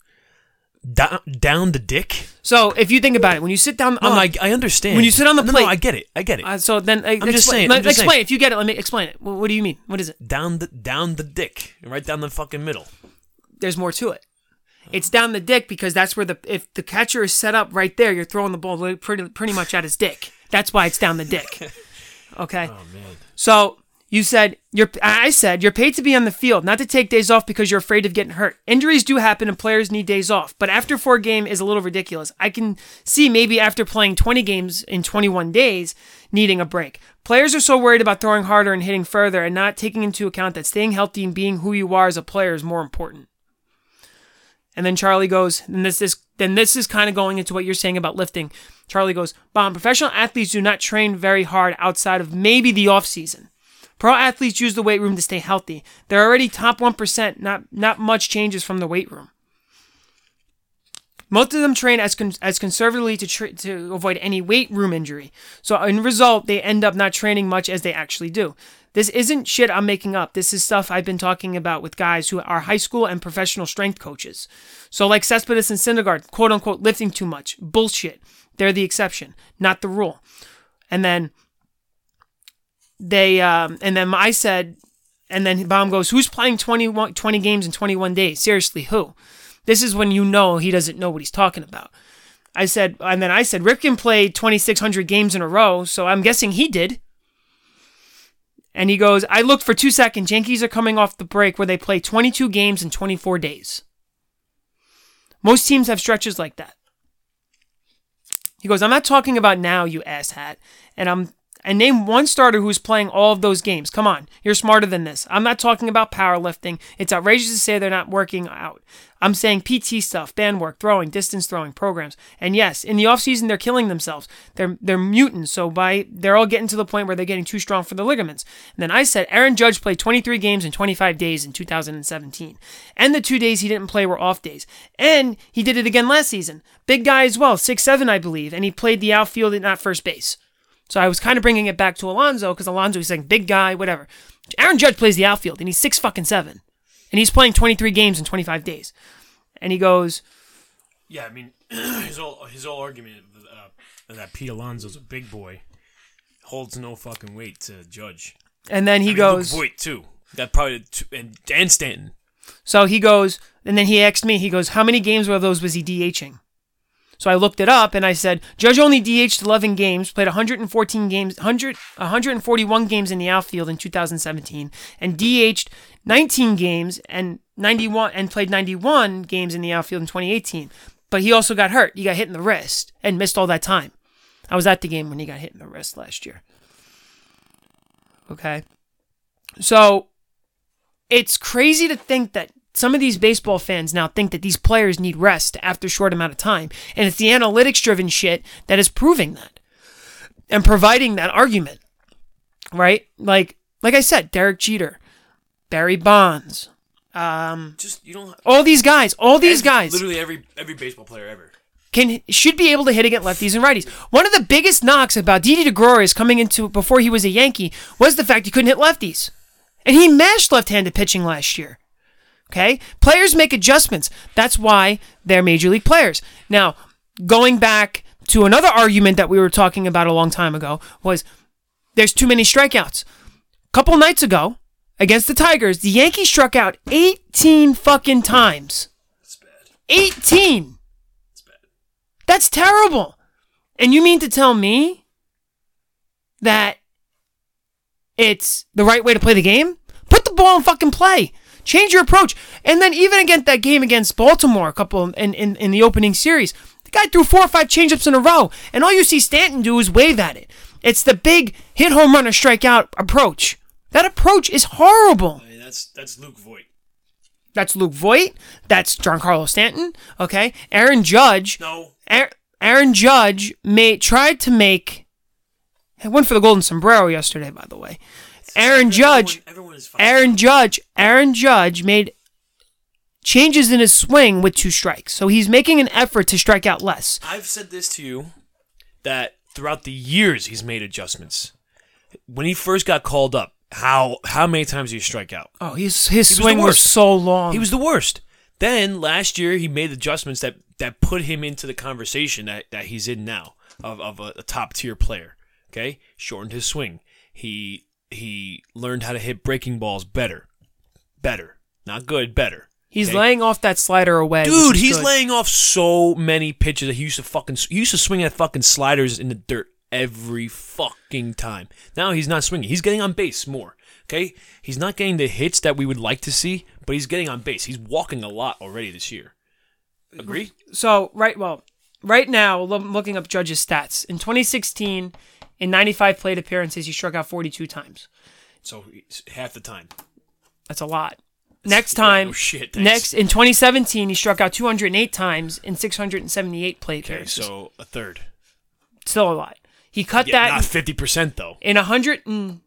Down, down the dick. So if you think about it, when you sit down No, on I, I understand. when you sit on the plate- no, I get it. I get it. uh, so then uh, explain, just saying, I'm just explain saying. if you get it. Let me explain it. What, what do you mean? What is it? down the down the dick, right down the fucking middle. There's more to it. It's down the dick because that's where the if the catcher is set up right there, you're throwing the ball pretty pretty much at his dick. That's why it's down the dick. Okay. Oh man. So you said you're. I said you're paid to be on the field, not to take days off because you're afraid of getting hurt. Injuries do happen, and players need days off. But after four game is a little ridiculous. I can see maybe after playing 20 games in 21 days, needing a break. Players are so worried about throwing harder and hitting further, and not taking into account that staying healthy and being who you are as a player is more important. And then Charlie goes, and this is then this is kind of going into what you're saying about lifting. Charlie goes, Bomb, professional athletes do not train very hard outside of maybe the off season. Pro athletes use the weight room to stay healthy. They're already top 1%, not not much changes from the weight room. Most of them train as con- as conservatively to to avoid any weight room injury. So in result, they end up not training much as they actually do. This isn't shit I'm making up. This is stuff I've been talking about with guys who are high school and professional strength coaches. So like Cespedes and Syndergaard, quote unquote, lifting too much. Bullshit. They're the exception, not the rule. And then they um, and then I said, and then Baum goes, "Who's playing 21, 20 games in 21 days? Seriously, who?" This is when you know he doesn't know what he's talking about. I said, and then I said, Ripken played 2,600 games in a row, so I'm guessing he did. And he goes, I looked for two seconds. Yankees are coming off the break where they play 22 games in 24 days. Most teams have stretches like that. He goes, I'm not talking about now, you asshat. And I'm and name one starter who's playing all of those games. Come on, you're smarter than this. I'm not talking about powerlifting. It's outrageous to say they're not working out. I'm saying PT stuff, band work, throwing, distance throwing, programs. And yes, in the offseason they're killing themselves. They're they're mutants, so by they're all getting to the point where they're getting too strong for the ligaments. And then I said Aaron Judge played 23 games in 25 days in 2017. And the two days he didn't play were off days. And he did it again last season. Big guy as well, six seven I believe, and he played the outfield and not first base. So I was kind of bringing it back to Alonso because Alonso is saying big guy, whatever. Aaron Judge plays the outfield and he's six fucking seven, and he's playing 23 games in 25 days. And he goes, Yeah, I mean, his whole his whole argument uh, that Pete Alonso's a big boy holds no fucking weight to Judge. and then he I mean, goes, Luke Voit too. That probably t- and Dan Stanton. so he goes, and then he asked me, he goes, how many games of those was he DHing? So I looked it up and I said, Judge only DH'd 11 games, played 114 games, 100, 141 games in the outfield in 2017, and DH'd 19 games and 91 and played 91 games in the outfield in 2018. But he also got hurt. He got hit in the wrist and missed all that time. I was at the game when he got hit in the wrist last year. Okay. So it's crazy to think that some of these baseball fans now think that these players need rest after a short amount of time. And it's the analytics driven shit that is proving that and providing that argument. Right? Like like I said, Derek Jeter, Barry Bonds, um, Just you don't. all these guys, all these guys Literally every every baseball player ever. can should be able to hit against lefties and righties. One of the biggest knocks about Didi DeGregorius coming into before he was a Yankee was the fact he couldn't hit lefties, and he mashed left-handed pitching last year. Okay, players make adjustments. That's why they're major league players. Now, going back to another argument that we were talking about a long time ago was there's too many strikeouts. A couple nights ago against the Tigers, the Yankees struck out 18 fucking times. That's bad. 18. That's bad. That's terrible. And you mean to tell me that it's the right way to play the game? Put the ball in fucking play. Change your approach. And then even against that game against Baltimore, a couple in, in, in the opening series, the guy threw four or five changeups in a row, and all you see Stanton do is wave at it. It's the big hit home run or strikeout approach. That approach is horrible. I mean, that's that's Luke Voit. That's Luke Voit. That's Giancarlo Stanton. Okay, Aaron Judge. No. Aaron, Aaron Judge made tried to make. He went for the golden sombrero yesterday, by the way. Aaron Judge. Everyone, everyone is fine. Aaron Judge. Aaron Judge made changes in his swing with two strikes, so he's making an effort to strike out less. I've said this to you that throughout the years he's made adjustments. When he first got called up, how how many times did he strike out? Oh, his his the swing was, worst. so long. He was the worst. Then last year he made adjustments that, that put him into the conversation that, that he's in now of, of a, a top tier player. Okay, shortened his swing. He he learned how to hit breaking balls better, better, not good, better. he's okay? laying off that slider away, Dude, he's good. laying off so many pitches that he used to fucking he used to swing at fucking sliders in the dirt every fucking time. Now he's not swinging. He's getting on base more. Okay, he's not getting the hits that we would like to see, but he's getting on base. He's walking a lot already this year. Agree? So right, well, right now, looking up Judge's stats in 2016, in 95 plate appearances, he struck out 42 times. So half the time. That's a lot. Next time, no shit, next in 2017, he struck out 208 times in 678 plate Okay, appearances. so a third. Still a lot. He cut Yeah, that not fifty percent though. in 100 and,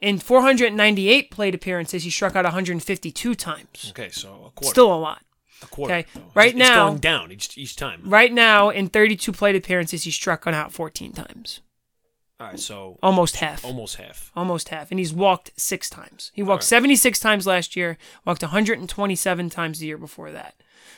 in 498 plate appearances. He struck out 152 times. Okay, so a quarter. Still a lot. a quarter. okay, though. right It's- now- it's going down each each time. Right now, in 32 plate appearances, he struck out 14 times. All right, so Almost half. almost half. almost half, and he's walked six times. He walked right. 76 times last year, walked 127 times the year before that.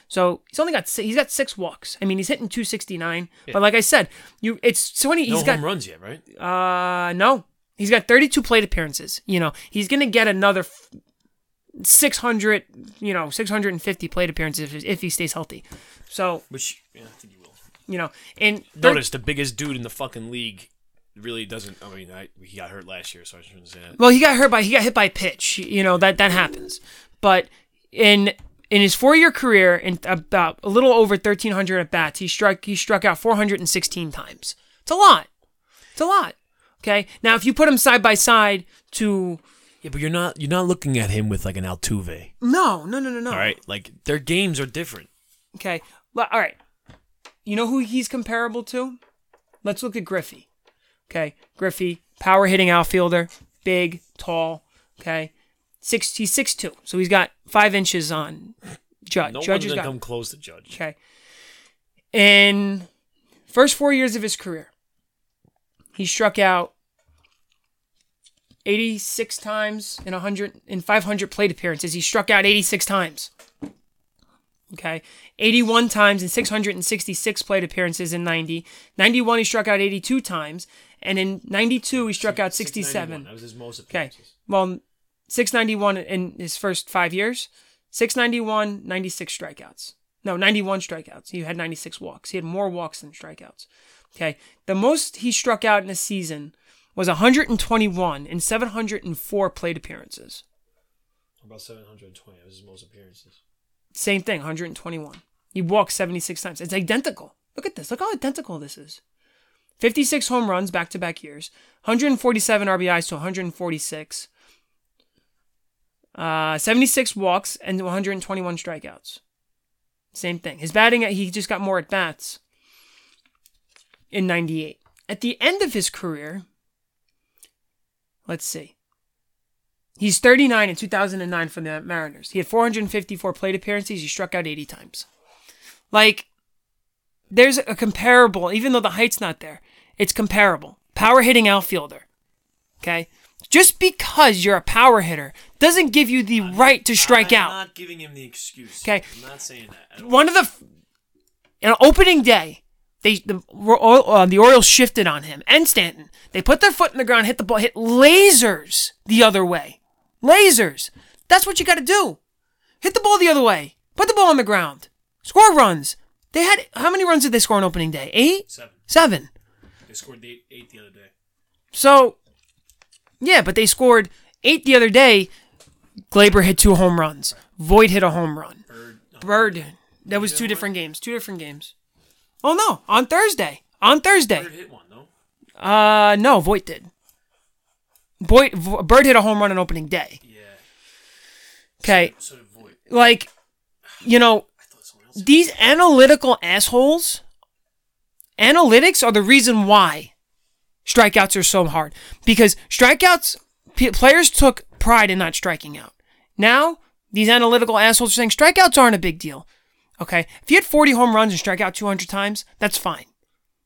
So he's only got he's got six walks. I mean, he's hitting 269, but like I said, you it's so many. No He's home got runs yet, right? uh no, he's got 32 plate appearances. You know, he's gonna get another. f- 600, you know, 650 plate appearances if, if he stays healthy. So, Which yeah, I think you will. you know, and Notice the biggest dude in the fucking league really doesn't. I mean, I, he got hurt last year, so I shouldn't say that. Well, he got hurt by he got hit by a pitch. You know that that happens. But in in his four year career, in about a little over thirteen hundred at bats, he struck he struck out four hundred and sixteen times. It's a lot. It's a lot. Okay. Now, if you put him side by side to Yeah, but you're not you're not looking at him with like an Altuve. no no no no no. All right, like their games are different. Okay. Well, all right. You know who he's comparable to? Let's look at Griffey. Okay. Griffey, power hitting outfielder, big, tall. Okay. Six. He's six two, so he's got five inches on Judge. No Judge one's has gonna got come close to Judge. okay. In first four years of his career, he struck out 86 times in 100 in 500 plate appearances. He struck out 86 times. Okay. 81 times in 666 plate appearances in 90. 91 he struck out 82 times and in 92 he struck out 67. That was his most Okay. Well, 691 in his first 5 years. 691 96 strikeouts. No, 91 strikeouts. He had 96 walks. He had more walks than strikeouts. Okay. The most he struck out in a season was 121 in 704 plate appearances. About 720. That was his most appearances. Same thing, 121. He walked 76 times. It's identical. Look at this. Look how identical this is. 56 home runs back to back years, 147 RBIs to 146, uh, 76 walks, and 121 strikeouts. Same thing. His batting, he just got more at bats in 98. At the end of his career, let's see. He's 39 in 2009 for the Mariners. He had 454 plate appearances. He struck out 80 times. Like, there's a comparable, even though the height's not there, it's comparable. Power hitting outfielder. Okay? Just because you're a power hitter doesn't give you the right to strike out. I'm not giving him the excuse. Okay. I'm not saying that. One of the, in opening day, they the uh, the Orioles shifted on him and Stanton. They put their foot in the ground, hit the ball, hit lasers the other way. Lasers. That's what you got to do. Hit the ball the other way. Put the ball on the ground. Score runs. They had how many runs did they score on opening day? Eight, Seven. seven. They scored eight, eight the other day. So, yeah, but they scored eight the other day. Gleyber hit two home runs. Voit hit a home run. Bird. Bird. That was two different games. Two different games. Oh no, on Thursday. On Thursday. Bird hit one though. Uh, no, Voit did. Vo- Bird hit a home run on opening day. Yeah. Okay, So Voit. like, you know, I thought someone else. These analytical assholes. Analytics are the reason why strikeouts are so hard because strikeouts p- players took pride in not striking out. Now these analytical assholes are saying strikeouts aren't a big deal. Okay, if you hit 40 home runs and strike out 200 times, that's fine,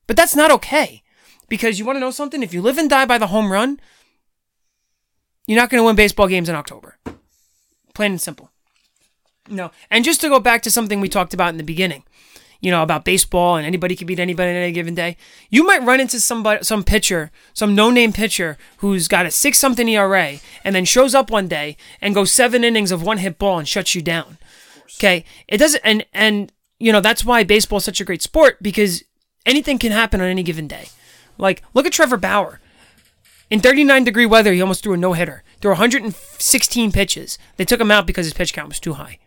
but that's not okay because you want to know something? If you live and die by the home run, you're not going to win baseball games in October. Plain and simple. No. And just to go back to something we talked about in the beginning, you know, about baseball and anybody can beat anybody on any given day. You might run into somebody, some pitcher, some no-name pitcher who's got a six something ERA and then shows up one day and goes seven innings of one hit ball and shuts you down. Okay. It doesn't, and, and, you know, that's why baseball is such a great sport because anything can happen on any given day. Like, look at Trevor Bauer. In 39 degree weather, he almost threw a no hitter. There were 116 pitches. They took him out because his pitch count was too high.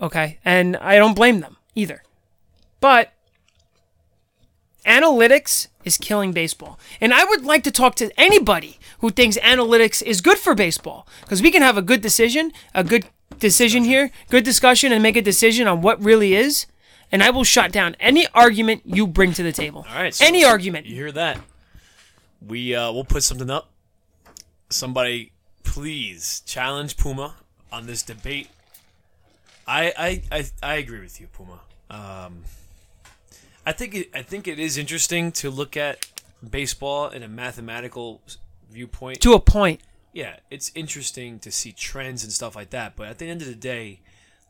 Okay. And I don't blame them either. But analytics is killing baseball. And I would like to talk to anybody who thinks analytics is good for baseball because we can have a good decision, a good decision here, good discussion, and make a decision on what really is. And I will shut down any argument you bring to the table. All right. so any argument. You hear that? We uh, we'll put something up. Somebody, please challenge Puma on this debate. I I I, I agree with you, Puma. Um, I think it, I think it is interesting to look at baseball in a mathematical viewpoint. To a point. yeah, it's interesting to see trends and stuff like that. But at the end of the day,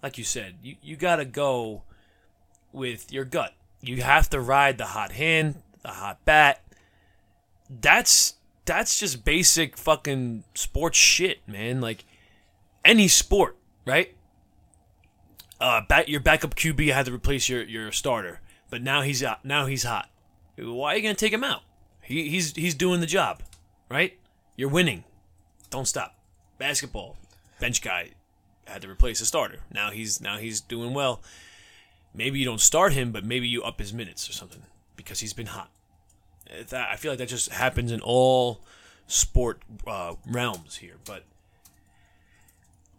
like you said, you, you got to go with your gut. You have to ride the hot hand, the hot bat. That's that's just basic fucking sports shit, man. Like any sport, right? Uh, bat, your backup QB had to replace your, your starter, but now he's out. Now he's hot. Why are you gonna take him out? He, he's he's doing the job, right? You're winning. Don't stop. Basketball, bench guy had to replace a starter. Now he's now he's doing well. Maybe you don't start him, but maybe you up his minutes or something because he's been hot. That I feel like that just happens in all sport uh, realms here, but.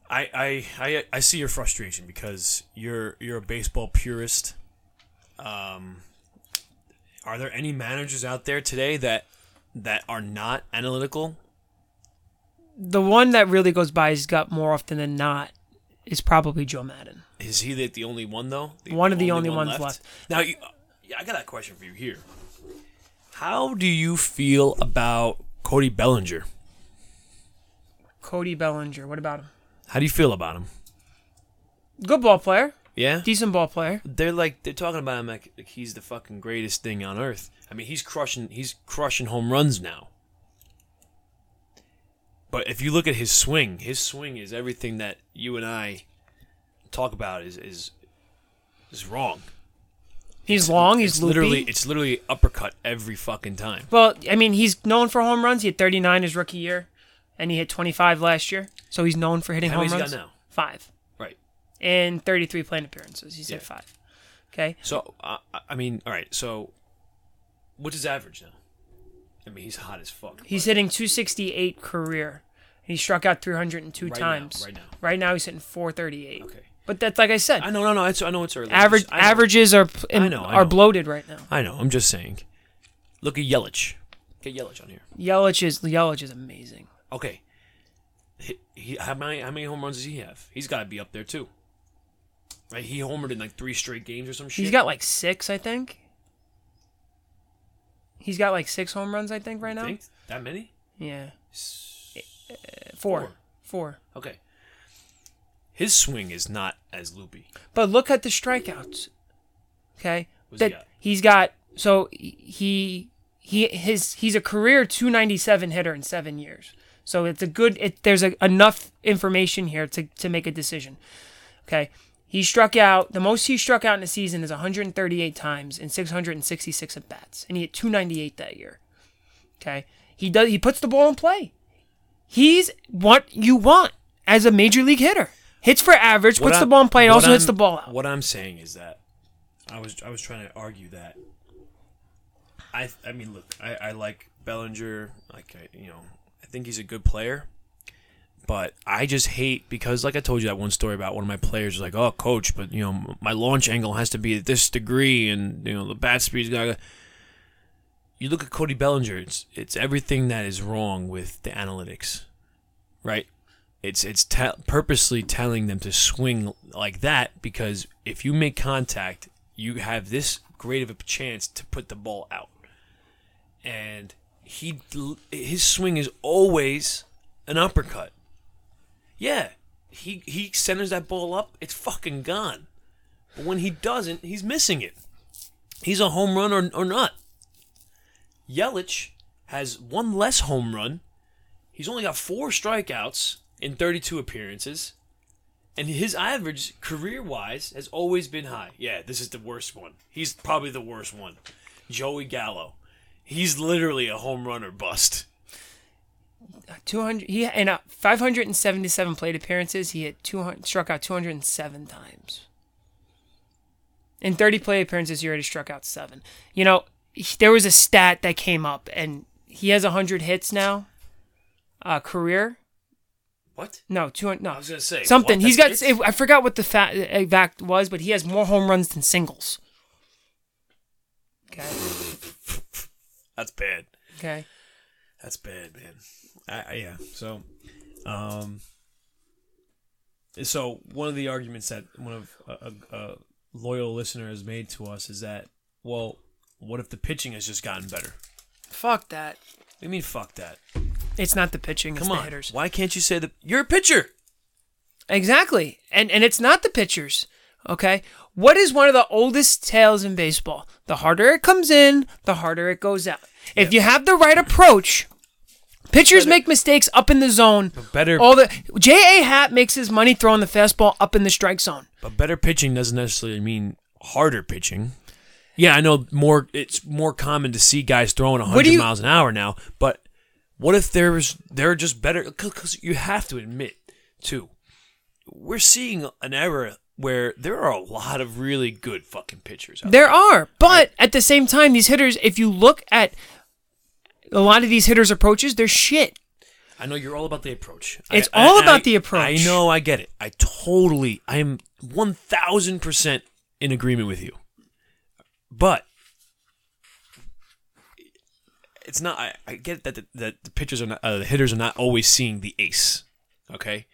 I, I, I, I see your frustration because you're you're a baseball purist. Um, are there any managers out there today that that are not analytical? The one that really goes by his gut more often than not is probably Joe Maddon. Is he the, the only one though? One of the only ones left. Now, you, yeah, I got a question for you here. How do you feel about Cody Bellinger? Cody Bellinger. What about him? How do you feel about him? Good ball player. Yeah, Decent ball player. they're like they're talking about him like, like he's the fucking greatest thing on earth. I mean, he's crushing he's crushing home runs now. But if you look at his swing, his swing is everything that you and I talk about is is is wrong. He's long. He's it's literally it's literally uppercut every fucking time. Well, I mean, he's known for home runs. He had 39 his rookie year, and he hit 25 last year. So he's known for hitting How home many's he got now? Five. Right. And 33 plate appearances. He's Yeah. hit five. Okay. So uh, I mean, all right. So what's his average now? I mean, he's hot as fuck. He's hitting 268 career. He struck out 302 Right now, times. right now. Right now he's hitting 438. okay. But that's like I said, I know, no, no. It's, I know it's early. average Just- I know. averages are in, I know, I are know. bloated right now. I know. I'm just saying. Look at Yelich. Get Yelich on here. Yelich is Yelich is amazing. Okay. He, he, how many how many home runs does he have? He's got to be up there too. Right? He homered in like three straight games or some shit. He's got like six, I think. He's got like six home runs, I think, right now. Think? that many? Yeah, S- eh, eh, four. Four. Four. Okay. His swing is not as loopy. But look at the strikeouts. Okay, What's he that got? he's got. So he he his he's a career 297 hitter in seven years. So it's a good. It, there's a, enough information here to to make a decision. Okay, he struck out. The most he struck out in a season is 138 times in 666 at bats, and he hit 298 that year. Okay, he does. He puts the ball in play. He's what you want as a major league hitter. Hits for average, What puts the I'm- ball in play, and also hits I'm- the ball out. What I'm saying is that I was I was trying to argue that I I mean look I, I like Bellinger like I, you know I think he's a good player but I just hate because like I told you that one story about one of my players was like oh coach but you know my launch angle has to be at this degree and you know the bat speed's got you look at Cody Bellinger it's it's everything that is wrong with the analytics right it's it's te- purposely telling them to swing like that because if you make contact, you have this great of a chance to put the ball out. And he his swing is always an uppercut. Yeah, he he centers that ball up, it's fucking gone. But when he doesn't, he's missing it. He's a home run or, or not. Yelich has one less home run. He's only got four strikeouts in 32 appearances. And his average, career wise, has always been high. Yeah, this is the worst one. He's probably the worst one. Joey Gallo. He's literally a home run or bust. 200 he in uh, 577 plate appearances he hit 200 struck out 207 times. In 30 plate appearances he already struck out 7 you know he- there was a stat that came up and he has 100 hits now uh career. What? no 200 no. I was gonna say something. He's got hits? i forgot what the fa- exact was but he has more home runs than singles. Okay That's bad. okay That's bad, man. I, I, yeah. So, um, so one of the arguments that one of a, a, a loyal listener has made to us is that, well, what if the pitching has just gotten better? fuck that What do you mean, fuck that? it's not the pitching it's Come the on. hitters Why can't you say that you're a pitcher? Exactly. And and it's not the pitchers. Okay? What is one of the oldest tales in baseball? The harder it comes in, the harder it goes out. If you have the right approach, pitchers make mistakes up in the zone. better- All the J.A. Happ makes his money throwing the fastball up in the strike zone. But better pitching doesn't necessarily mean harder pitching. Yeah, I know more. It's more common to see guys throwing What 100 you- miles an hour now. But what if there's they're just better? Because you have to admit, too, we're seeing an era where there are a lot of really good fucking pitchers. Out There are, but at the same time, these hitters, if you look at a lot of these hitters' approaches, they're shit. I know you're all about the approach. It's I- all I- about I- the approach. I know. I get it. I totally. I am 1,000 percent in agreement with you. But it's not. I, I get that the, that the pitchers are not. Uh, the hitters are not always seeing the ace. Okay,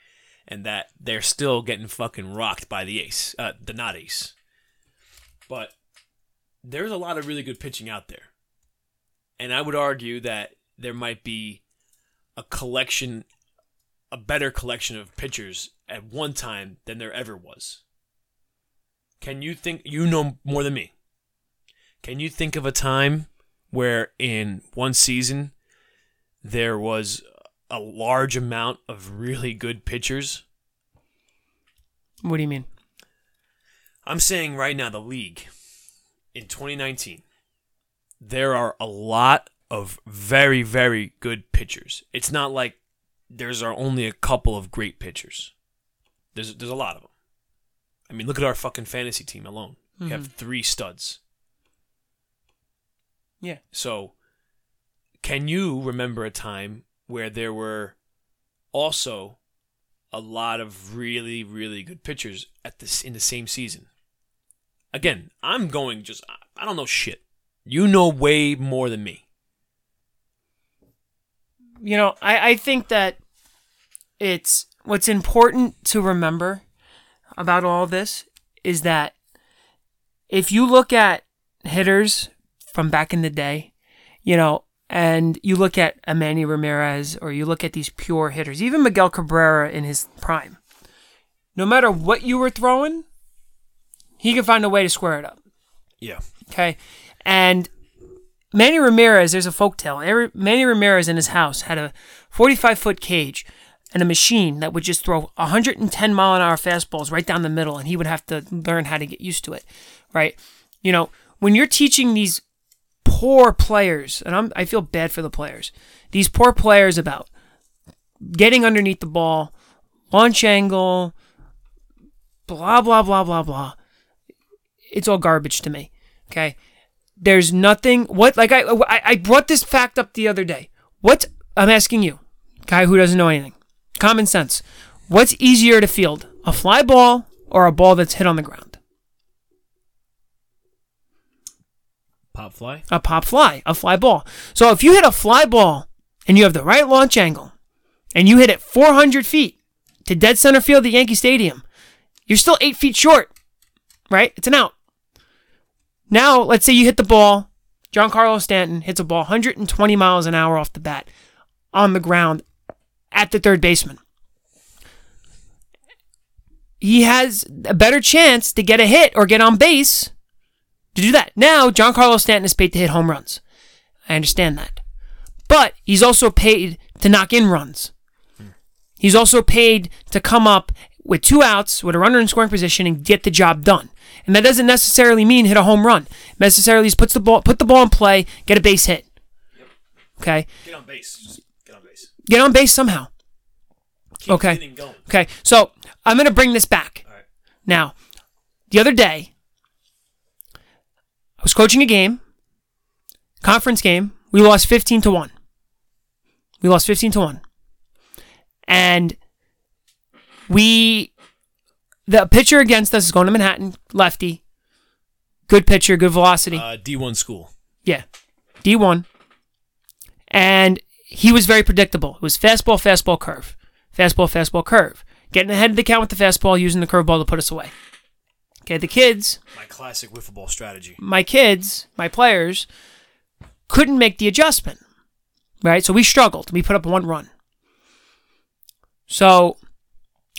and that they're still getting fucking rocked by the ace, uh, the not ace. But there's a lot of really good pitching out there, and I would argue that there might be a collection, a better collection of pitchers at one time than there ever was. Can you think you know more than me? Can you think of a time where in one season there was a large amount of really good pitchers? What do you mean? I'm saying right now the league in 2019 there are a lot of very very good pitchers. It's not like there's are only a couple of great pitchers. There's there's a lot of them. I mean, look at our fucking fantasy team alone. We have mm-hmm. three studs. Yeah. So, can you remember a time where there were also a lot of really, really good pitchers at this in the same season? Again, I'm going just I- don't know shit. You know way more than me. You know, I, I think that it's what's important to remember about all this is that if you look at hitters from back in the day, you know, and you look at Manny Ramirez or you look at these pure hitters, even Miguel Cabrera in his prime, no matter what you were throwing, he could find a way to square it up. Yeah. Okay. And Manny Ramirez, there's a folktale. Every- Manny Ramirez in his house had a 45 foot cage and a machine that would just throw 110 mile an hour fastballs right down the middle, and he would have to learn how to get used to it. Right. You know, when you're teaching these poor players, and I'm, I feel bad for the players, these poor players about getting underneath the ball, launch angle, blah, blah, blah, blah, blah. It's all garbage to me. Okay. There's nothing. What like I I I brought this fact up the other day. What I'm asking you, guy who doesn't know anything, common sense. What's easier to field, a fly ball or a ball that's hit on the ground? Pop fly? A pop fly, a fly ball. So if you hit a fly ball and you have the right launch angle, and you hit it 400 feet to dead center field at Yankee Stadium, you're still eight feet short, right? It's an out. Now, let's say you hit the ball. John Giancarlo Stanton hits a ball 120 miles an hour off the bat on the ground at the third baseman. He has a better chance to get a hit or get on base to do that. Now, Giancarlo Stanton is paid to hit home runs. I understand that. But he's also paid to knock in runs. He's also paid to come up with two outs with a runner in scoring position and get the job done. And that doesn't necessarily mean hit a home run. It necessarily puts the ball put the ball in play, get a base hit. Okay? Get on base. Just get on base. Get on base somehow. Keep Okay. Okay. So I'm gonna bring this back. Right. Now, the other day, was coaching a game, conference game. We lost 15 to 1. We lost 15 to 1. And we, the pitcher against us is going to Manhattan, lefty. Good pitcher, good velocity. Uh, D1 school. Yeah. D1. And he was very predictable. It was fastball, fastball, curve. Fastball, fastball, curve. Getting ahead of the count with the fastball, using the curveball to put us away. Okay, the kids, My classic wiffle ball strategy. my kids, my players, couldn't make the adjustment. Right? So we struggled. We put up one run. So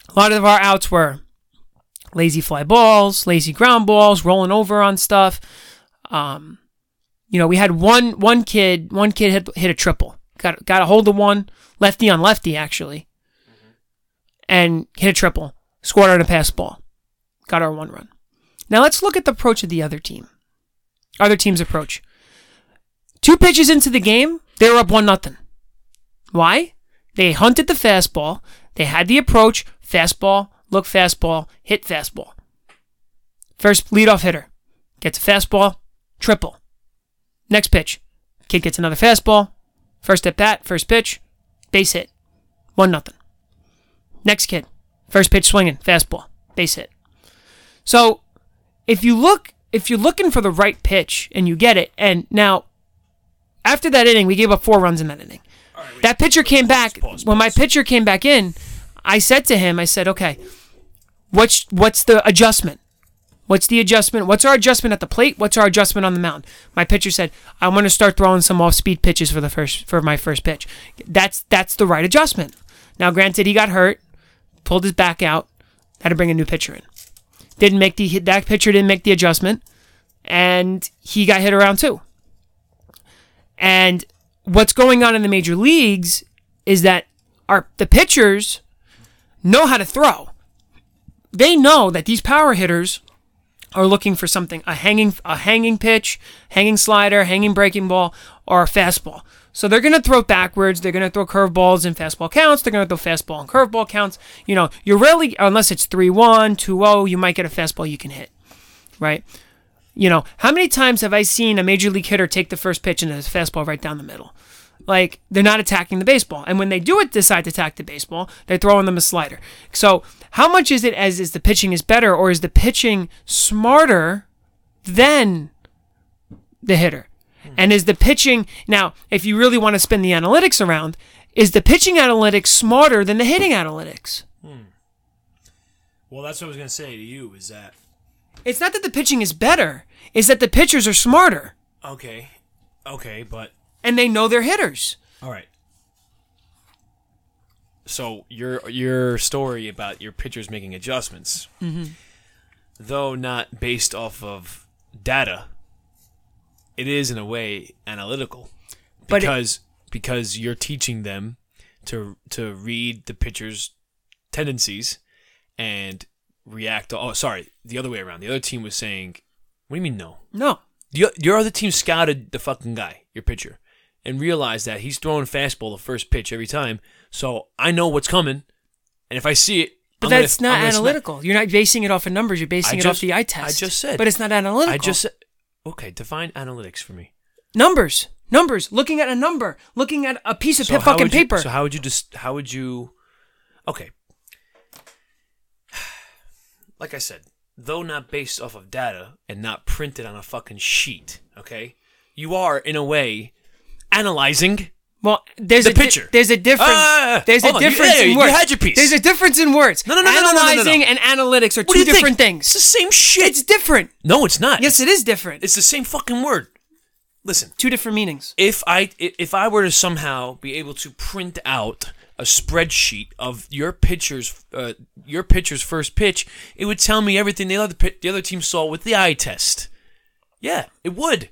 a lot of our outs were lazy fly balls, lazy ground balls, rolling over on stuff. Um, you know, we had one one kid, one kid hit, hit a triple. Got got a hold of one, lefty on lefty actually. And hit a triple. Scored on a pass ball. Got our one run. Now let's look at the approach of the other team. other team's approach. Two pitches into the game, they were up one nothing. Why? They hunted the fastball. They had the approach, fastball, look fastball, hit fastball. First leadoff hitter gets a fastball, triple. Next pitch, kid gets another fastball. First at bat, first pitch, base hit, one nothing. Next kid, first pitch swinging, fastball, base hit. So, if you look, if you're looking for the right pitch and you get it, and now after that inning, we gave up four runs in that inning. That pitcher came back. pause, When my pitcher came back in, I said to him, I said, okay, what's what's the adjustment? What's the adjustment? What's our adjustment at the plate? What's our adjustment on the mound? My pitcher said, "I'm going to start throwing some off-speed pitches for the first for my first pitch." That's that's the right adjustment. Now, granted, he got hurt, pulled his back out, had to bring a new pitcher in. Didn't make the that pitcher didn't make the adjustment, and he got hit around too. And what's going on in the major leagues is that our the pitchers know how to throw. They know that these power hitters are looking for something a hanging a hanging pitch, hanging slider, hanging breaking ball, or a fastball. So they're gonna throw backwards. They're gonna throw curveballs and fastball counts. They're gonna throw fastball and curveball counts. You know, you're rarely unless it's 3-1, 2-0, you might get a fastball you can hit, right? You know, how many times have I seen a major league hitter take the first pitch and a fastball right down the middle? Like they're not attacking the baseball, and when they do it, decide to attack the baseball, they're throwing them a slider. So how much is it as is the pitching is better, or is the pitching smarter than the hitter? Hmm. And is the pitching now? If you really want to spin the analytics around, is the pitching analytics smarter than the hitting analytics? Hmm. Well, that's what I was gonna say to you. Is that It's not that the pitching is better; it's that the pitchers are smarter okay? Okay, but and they know their hitters. all right. So your your story about your pitchers making adjustments, mm-hmm. though not based off of data, it is in a way analytical But it- because because you're teaching them to to read the pitcher's tendencies and react. Oh, sorry, the other way around. The other team was saying, "What do you mean no?" No, your, your other team scouted the fucking guy, your pitcher, and realized that he's throwing fastball the first pitch every time. So I know what's coming, and if I see it, But I'm that's not gonna smack- analytical. You're not basing it off of numbers. You're basing I it just- off the eye test. I just said. But it's not analytical. I just said, okay. Define analytics for me. numbers, numbers. Looking at a number, looking at a piece of So fucking you- paper. so how would you just? How would you? Okay. Like I said, though not based off of data and not printed on a fucking sheet, okay, you are in a way analyzing. Well, there's The a di- there's a difference. Ah, there's a on, you- difference yeah, in you words. had your piece. There's a difference in words. No, no, no, no, no, no, no, no. Analyzing and analytics are What two you different think? It's the same shit. It's different. no, it's not. Yes, it's, different. it's the same fucking word. Listen, two different meanings. if I if I were to somehow be able to print out a spreadsheet of your pitcher's uh, your pitcher's first pitch, it would tell me everything the other the other team saw with the eye test. Yeah, it would.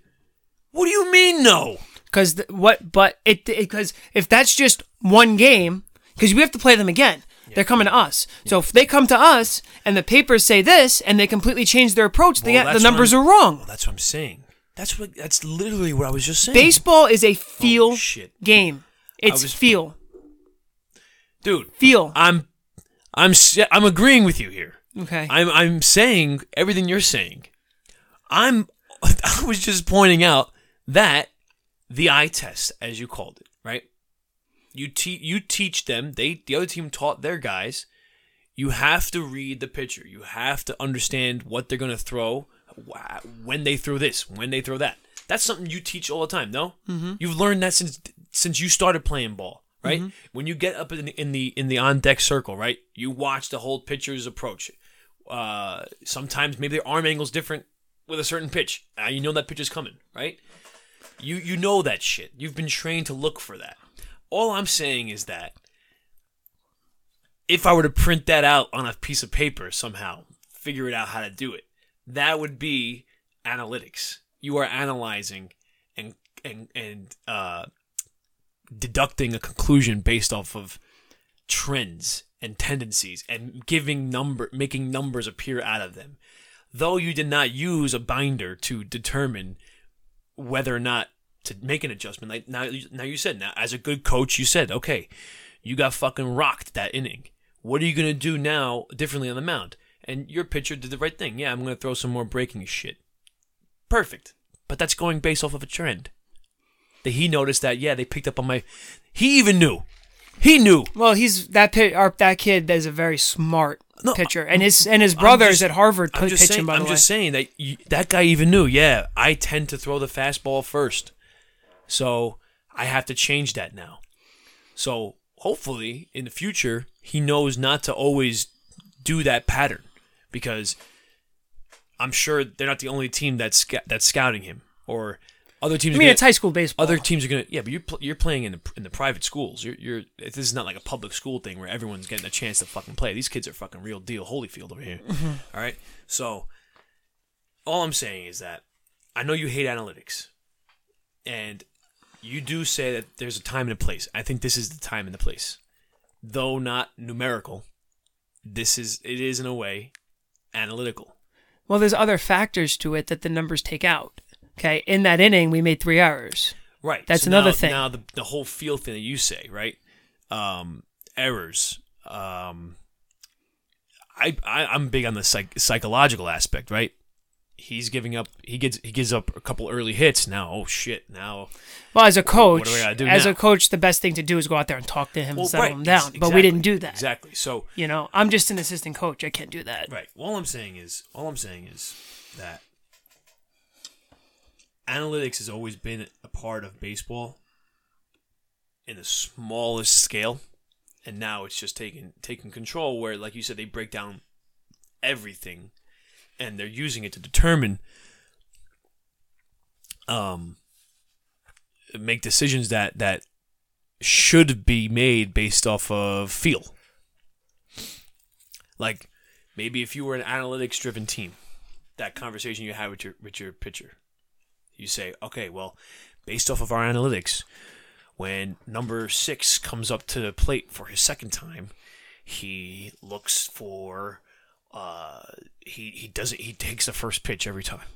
What do you mean no? Because what? But it because if that's just one game, because we have to play them again. They're coming to us. So if they come to us and the papers say this and they completely change their approach, the, Well, the that's numbers are wrong. Well, that's what I'm saying. That's what that's literally what I was just saying. Baseball is a feel shit. game. It's was- feel. Dude, Feel. I'm I'm I'm agreeing with you here. Okay. I'm I'm saying everything you're saying. I'm I was just pointing out that the eye test, as you called it, right? You te- you teach them. They the other team taught their guys. You have to read the pitcher. You have to understand what they're gonna throw, when they throw this, when they throw that. That's something you teach all the time. No, mm-hmm. you've learned that since since you started playing ball, right? When you get up in the, in the in the on deck circle, right? You watch the whole pitcher's approach. Uh, sometimes maybe their arm angle's different with a certain pitch. Uh, you know that pitch is coming, right? You you know that shit. You've been trained to look for that. All I'm saying is that if I were to print that out on a piece of paper somehow, figure it out how to do it, that would be analytics. You are analyzing and and and uh, deducting a conclusion based off of trends and tendencies and giving number making numbers appear out of them though you did not use a binder to determine whether or not to make an adjustment. Like now, now you said now as a good coach, you said okay, you got fucking rocked that inning. What are you gonna do now differently on the mound? And your pitcher did the right thing. Yeah, I'm gonna throw some more breaking shit. Perfect. But that's going based off of a trend. That he noticed that yeah they picked up on my. He even knew. He knew. Well, he's that pit, or that kid is a very smart No, pitcher, and his and his brothers just- at Harvard I'm pitching. saying. By the I'm way, just saying that you, that guy even knew. Yeah, I tend to throw the fastball first, so I have to change that now. So hopefully in the future he knows not to always do that pattern because I'm sure they're not the only team that's that's scouting him or other teams. I mean, gonna- it's high school baseball. other teams are gonna yeah, but you're pl- you're playing in the in the private schools. You're you're this is not like a public school thing where everyone's getting a chance to fucking play. These kids are fucking real deal Holyfield over here. Mm-hmm. All right, so all I'm saying is that I know you hate analytics, and you do say that there's a time and a place. I think this is the time and the place, though not numerical. This is it is in a way analytical. well, there's other factors to it that the numbers take out. Okay, in that inning, we made three errors. Right. That's So another now- thing. Now the the whole field thing that you say, right? Um, errors. Um, I, I I'm big on the psych, psychological aspect, right? He's giving up. He gets he gives up a couple early hits. Now, oh shit! Now, Well, as a coach, do we gotta do as now? a coach, the best thing to do is go out there and talk to him well, and settle right, him down. ex- But we didn't do that. exactly. So You know, I'm just an assistant coach. I can't do that. Right. All I'm saying is, all I'm saying is that analytics has always been a part of baseball in the smallest scale, and now it's just taking taking control. Where, like you said, they break down everything, and they're using it to determine, um, make decisions that that should be made based off of feel. Like maybe if you were an analytics driven team, that conversation you had with your with your pitcher, you say, okay, well, based off of our analytics, when number six comes up to the plate for his second time, he looks for uh he he doesn't he takes the first pitch every time.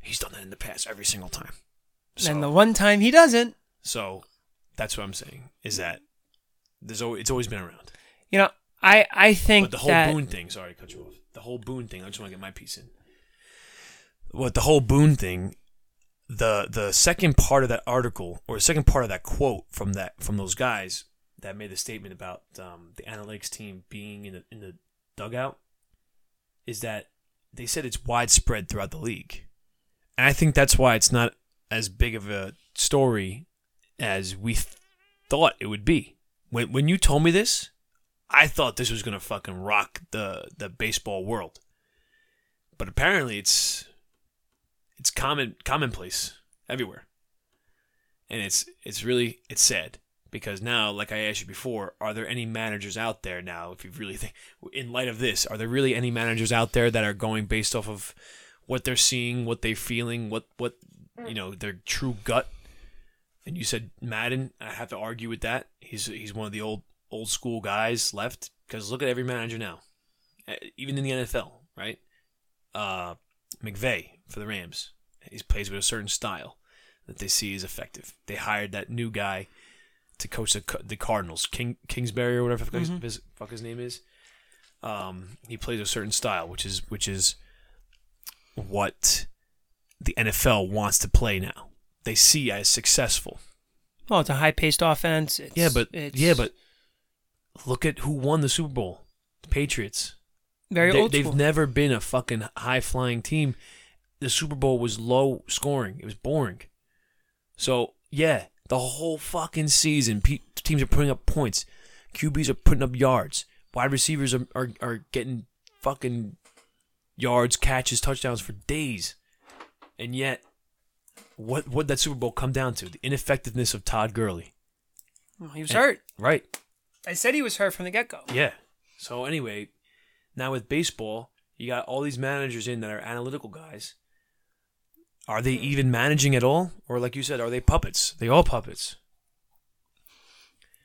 He's done that in the past every single time. So, And the one time he doesn't, so that's what I'm saying is that there's always, it's always been around. you know, I I think But the whole that Boone thing, sorry to cut you off. The whole Boone thing, I just want to get my piece in. What the whole Boone thing, the the second part of that article or the second part of that quote from that from those guys that made the statement about um, the analytics team being in the in the dugout is that they said it's widespread throughout the league, and I think that's why it's not as big of a story as we th- thought it would be. When when you told me this, I thought this was gonna fucking rock the the baseball world, but apparently it's it's common commonplace everywhere, and it's it's really it's sad because now, like I asked you before, are there any managers out there now? If you really think, in light of this, are there really any managers out there that are going based off of what they're seeing, what they're feeling, what what you know their true gut? And you said Maddon. I have to argue with that. He's he's one of the old old school guys left because look at every manager now, Uh, even in the NFL, right? Uh, McVay for the Rams, he plays with a certain style that they see is effective. They hired that new guy to coach the, the Cardinals, King Kingsbury or whatever fuck his- fuck his name is. Um, he plays a certain style, which is which is what the NFL wants to play now. They see as successful. well, it's a high paced offense. It's, Yeah, but it's yeah, but look at who won the Super Bowl. The Patriots. very They, old they've school. never been a fucking high flying team. The Super Bowl was low scoring. It was boring. So yeah, the whole fucking season, pe- teams are putting up points. QBs are putting up yards. Wide receivers are, are, are getting fucking yards, catches, touchdowns for days. And yet, what what that Super Bowl come down to? The ineffectiveness of Todd Gurley. Well, he was hurt. Right. I said he was hurt from the get go. Yeah. So anyway, now with baseball, you got all these managers in that are analytical guys. Are they even managing at all, or like you said, are they puppets? They all puppets.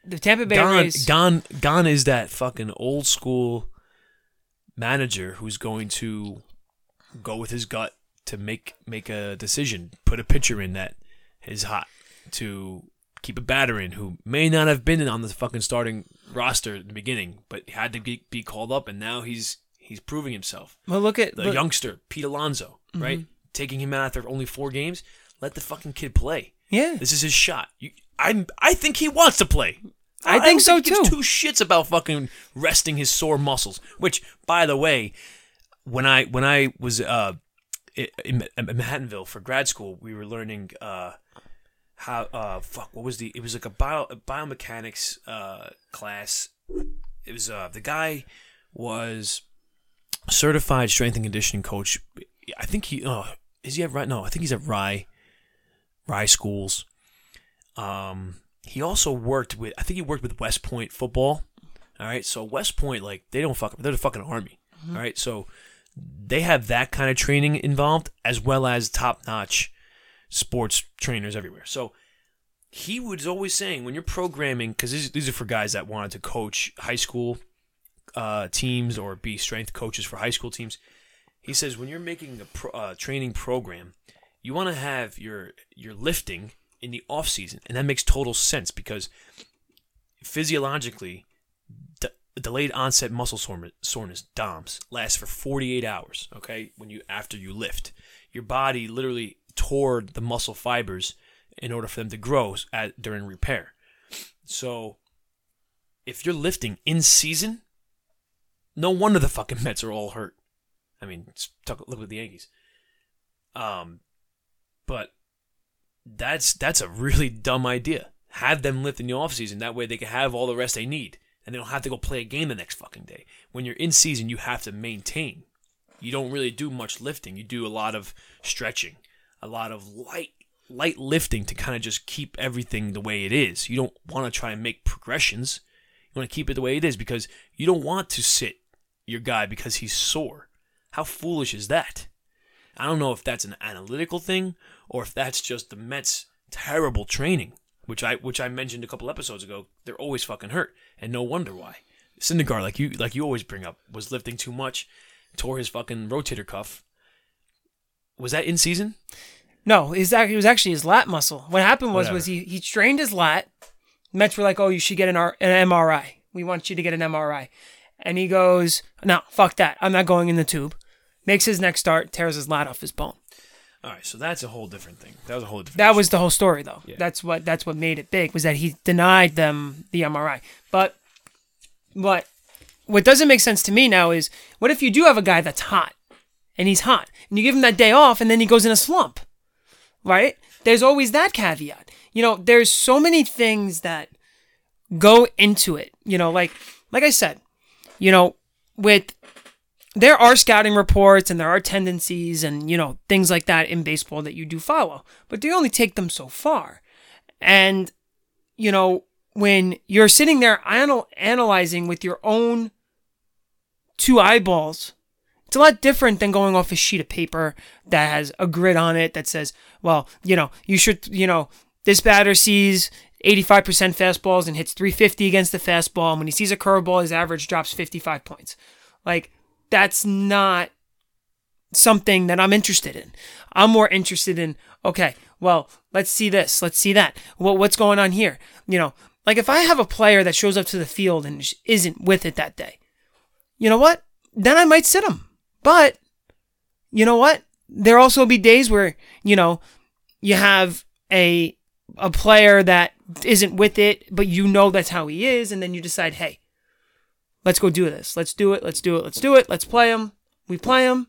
The Tampa Bay Gone, Rays. gone, gone is that fucking old school manager who's going to go with his gut to make make a decision, put a pitcher in that is hot, to keep a batter in who may not have been on the fucking starting roster at the beginning, but had to be, be called up, and now he's he's proving himself. Well, look at The look- youngster Pete Alonso, right, Mm-hmm. Taking him out after only four games. Let the fucking kid play. yeah. This is his shot. You, I I think he wants to play. I don't think so, he gives too. Two shits about fucking resting his sore muscles. Which, by the way, when I when I was uh in, in Manhattanville for grad school, we were learning uh how uh fuck what was the it was like a bio a biomechanics uh class. It was uh the guy was certified strength and conditioning coach. I think he oh is he at right no I think he's at Rye Rye schools. Um, he also worked with, I think he worked with West Point football. All right, so West Point, like they don't fuck, up. they're the fucking army. All right, so they have that kind of training involved, as well as top notch sports trainers everywhere. So he was always saying when you're programming, because these, these are for guys that wanted to coach high school uh, teams or be strength coaches for high school teams. He says when you're making a pro, uh, training program, you want to have your your lifting in the off season, and that makes total sense because physiologically, de- delayed onset muscle soreness, (DOMS) lasts for 48 hours. Okay, when you after you lift, your body literally tore the muscle fibers in order for them to grow at, during repair. So, if you're lifting in season, no wonder the fucking Mets are all hurt. I mean, talk, look at the Yankees. Um, but that's that's a really dumb idea. Have them lift in the offseason. That way they can have all the rest they need. And they don't have to go play a game the next fucking day. When you're in season, you have to maintain. You don't really do much lifting. You do a lot of stretching, a lot of light light lifting to kind of just keep everything the way it is. You don't want to try and make progressions. You want to keep it the way it is because you don't want to sit your guy because he's sore. How foolish is that? I don't know if that's an analytical thing or if that's just the Mets' terrible training, which I which I mentioned a couple episodes ago. They're always fucking hurt, and no wonder why. Syndergaard, like you like you always bring up, was lifting too much, tore his fucking rotator cuff. Was that in season? No, his it was actually his lat muscle. What happened was Whatever. was he he strained his lat. Mets were like, "Oh, you should get an, R- an MRI. We want you to get an MRI." And he goes, "No, fuck that. I'm not going in the tube." Makes his next start, tears his lat off his bone. All right, so that's a whole different thing. That was a whole different. That was the whole story, though. Yeah. That's what that's what made it big was that he denied them the MRI. But what what doesn't make sense to me now is what if you do have a guy that's hot and he's hot and you give him that day off and then he goes in a slump, right? There's always that caveat. You know, there's so many things that go into it. You know, like like I said, you know, with there are scouting reports and there are tendencies and you know things like that in baseball that you do follow but they only take them so far. And you know when you're sitting there anal- analyzing with your own two eyeballs it's a lot different than going off a sheet of paper that has a grid on it that says well you know you should you know this batter sees 85% fastballs and hits 350 against the fastball. And when he sees a curveball his average drops 55 points. Like that's not something that I'm interested in. I'm more interested in, okay, well, let's see this, let's see that. What what's going on here? You know, like if I have a player that shows up to the field and isn't with it that day, you know what? Then I might sit him. But you know what? There also be days where, you know, you have a a player that isn't with it, but you know that's how he is, and then you decide, hey, let's go do this. Let's do it. Let's do it. Let's do it. Let's play him. We play him.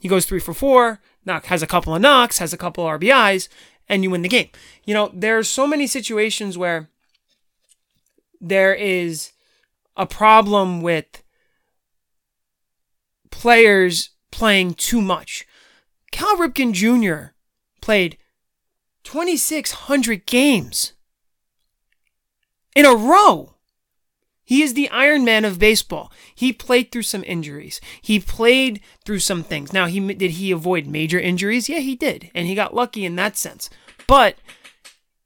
He goes three for four. Knock has a couple of knocks, has a couple of RBIs, and you win the game. You know, there's so many situations where there is a problem with players playing too much. Cal Ripken Jr. played 2,600 games in a row. He is the Iron Man of baseball. He played through some injuries. He played through some things. Now, he did he avoid major injuries? Yeah, he did, and he got lucky in that sense. But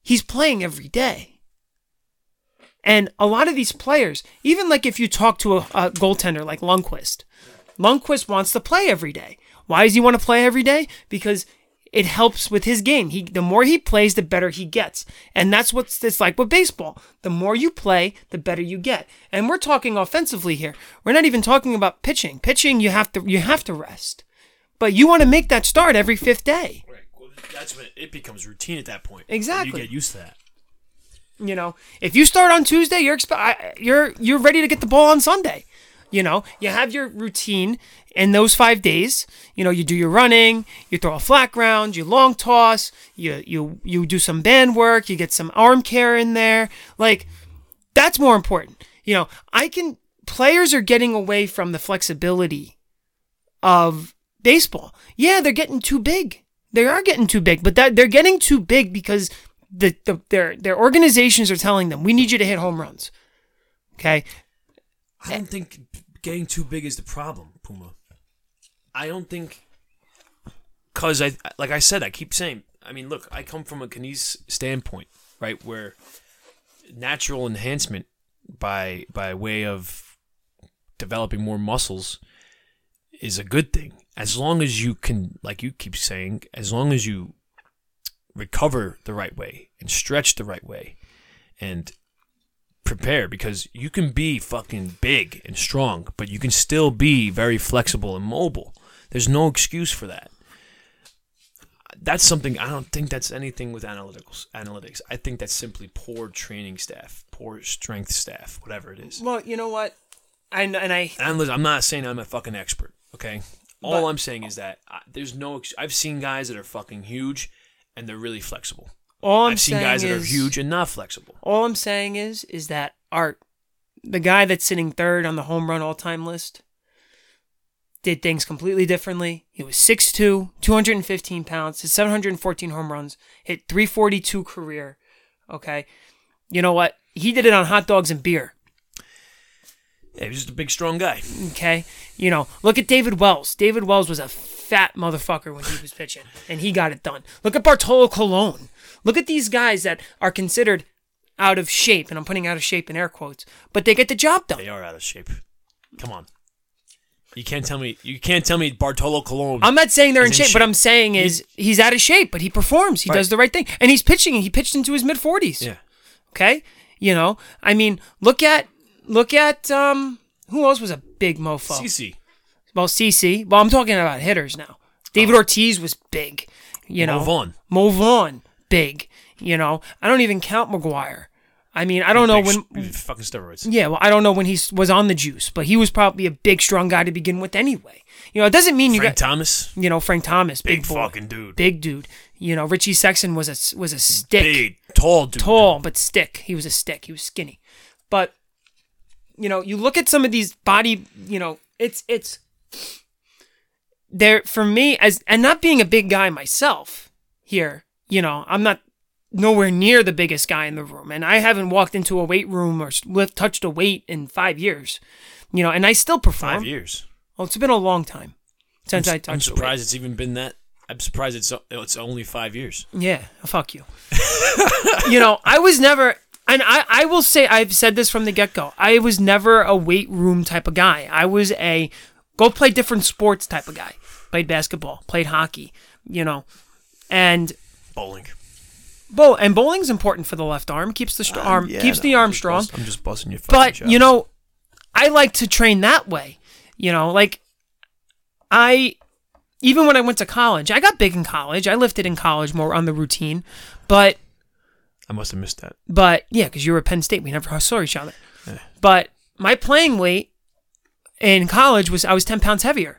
he's playing every day. And a lot of these players, even like if you talk to a, a goaltender like Lundqvist, Lundqvist wants to play every day. Why does he want to play every day? Because it helps with his game. He the more he plays, the better he gets. And that's what it's like with baseball. The more you play, the better you get. And we're talking offensively here. We're not even talking about pitching. Pitching you have to you have to rest. But you want to make that start every fifth day. Right. Well, that's when it becomes routine at that point. Exactly. You get used to that. You know, if you start on Tuesday, you're you're you're ready to get the ball on Sunday. You know, you have your routine in those five days. You know, you do your running, you throw a flat ground, you long toss, you you you do some band work, you get some arm care in there. Like that's more important. You know, I can players are getting away from the flexibility of baseball. Yeah, they're getting too big. They are getting too big, but that they're getting too big because the, the their their organizations are telling them we need you to hit home runs. Okay, I don't think getting too big is the problem, Puma. I don't think because I like I said, I keep saying. I mean, look, I come from a kinese standpoint, right, where natural enhancement by by way of developing more muscles is a good thing as long as you can, like you keep saying, as long as you recover the right way and stretch the right way and prepare because you can be fucking big and strong, but you can still be very flexible and mobile. There's no excuse for that. That's something I don't think that's anything with analytics. Analytics. I think that's simply poor training staff, poor strength staff, whatever it is. well, you know what, I and I And listen, I'm not saying I'm a fucking expert. Okay. All But- I'm saying is that I, there's no. ex- I've seen guys that are fucking huge, and they're really flexible. All I'm I've seen saying guys that are is- huge and not flexible. All I'm saying is, is that Art, the guy that's sitting third on the home run all time list, did things completely differently. He was 6'2, 215 pounds, hit 714 home runs, hit 342 career. Okay. You know what? He did it on hot dogs and beer. Yeah, he was just a big, strong guy. Okay. You know, look at David Wells. David Wells was a fat motherfucker when he was pitching, and he got it done. Look at Bartolo Colon. Look at these guys that are considered out of shape, and I'm putting out of shape in air quotes, but they get the job done. They are out of shape. Come on. You can't tell me. You can't tell me Bartolo Colon. I'm not saying they're in He's in shape, but. I'm saying is he's out of shape, but he performs. He Right. does the right thing, and he's pitching. He pitched into his mid 40s. yeah. Okay, you know, I mean, look at look at um, who else was a big mofo? CC. Well, CC. Well, I'm talking about hitters now. David Ortiz was big. You know, Mo Vaughn. Mo Vaughn, big. You know, I don't even count McGwire. I mean, I don't know Big when. fucking steroids. Yeah, well, I don't know when he was on the juice, but he was probably a big, strong guy to begin with anyway. You know, it doesn't mean you Frank got, Thomas. you know, Frank Thomas, big, Big boy, fucking dude. big dude. You know, Richie Sexson was a was a stick, Big, tall dude. tall but stick. He was a stick. He was skinny, but you know, you look at some of these body. You know, it's it's there for me as and not being a big guy myself here. You know, I'm not nowhere near the biggest guy in the room, and I haven't walked into a weight room or lift touched a weight in five years. You know, and I still perform. Five years. Well, it's been a long time since I I'm touched. a weight. surprised it's even been that. I'm surprised it's it's only five years. Yeah, fuck you. you know, I was never, and I, I will say, I've said this from the get go. I was never a weight room type of guy. I was a go play different sports type of guy. Played basketball, played hockey, you know, and Bowling. bowl and bowling's important for the left arm. Keeps the str- uh, arm, Yeah, keeps no, the I'm arm strong. bust- I'm just busting your But chops. you know, I like to train that way. You know, like I even when I went to college, I got big in college. I lifted in college more on the routine, but I must have missed that. but yeah, because you were at Penn State, we never saw each other. But my playing weight in college was I was ten pounds heavier.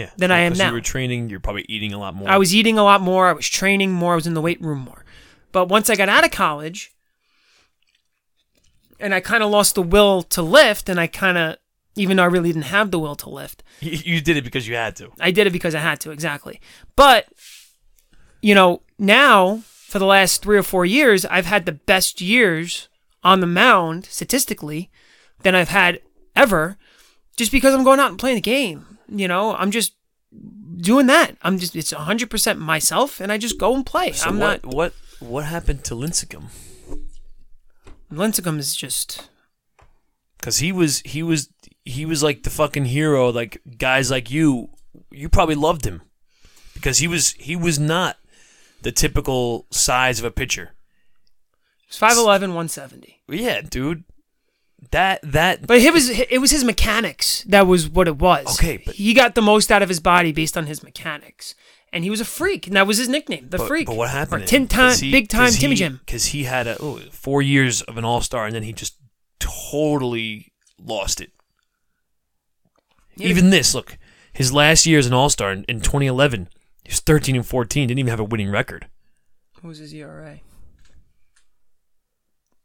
Yeah. Than I am Because now. You were training. You're probably eating a lot more. I was eating a lot more. I was training more. I was in the weight room more. But once I got out of college, and I kind of lost the will to lift, and I kind of, even though I really didn't have the will to lift, You, you did it because you had to. I did it because I had to, exactly. But, you know, now for the last three or four years, I've had the best years on the mound statistically than I've had ever just because I'm going out and playing the game. You know, I'm just doing that. I'm just, it's 100% myself and I just go and play. So I'm what? not, What? What happened to Lincecum? Lincecum is just, Because he was he was he was like the fucking hero. Like guys like you you probably loved him because he was he was not the typical size of a pitcher. He's 5'11", 170. Yeah, dude. That that But it was it was his mechanics that was what it was. Okay, but- he got the most out of his body based on his mechanics, and he was a freak, and that was his nickname, the but, freak. But what happened? Or tin time, big time Timmy Jim. Because he had a oh, four years of an All Star, and then he just totally lost it. Yeah. Even this, look, his last year as an All Star in, in 2011, he was 13 and 14, didn't even have a winning record. What was his ERA?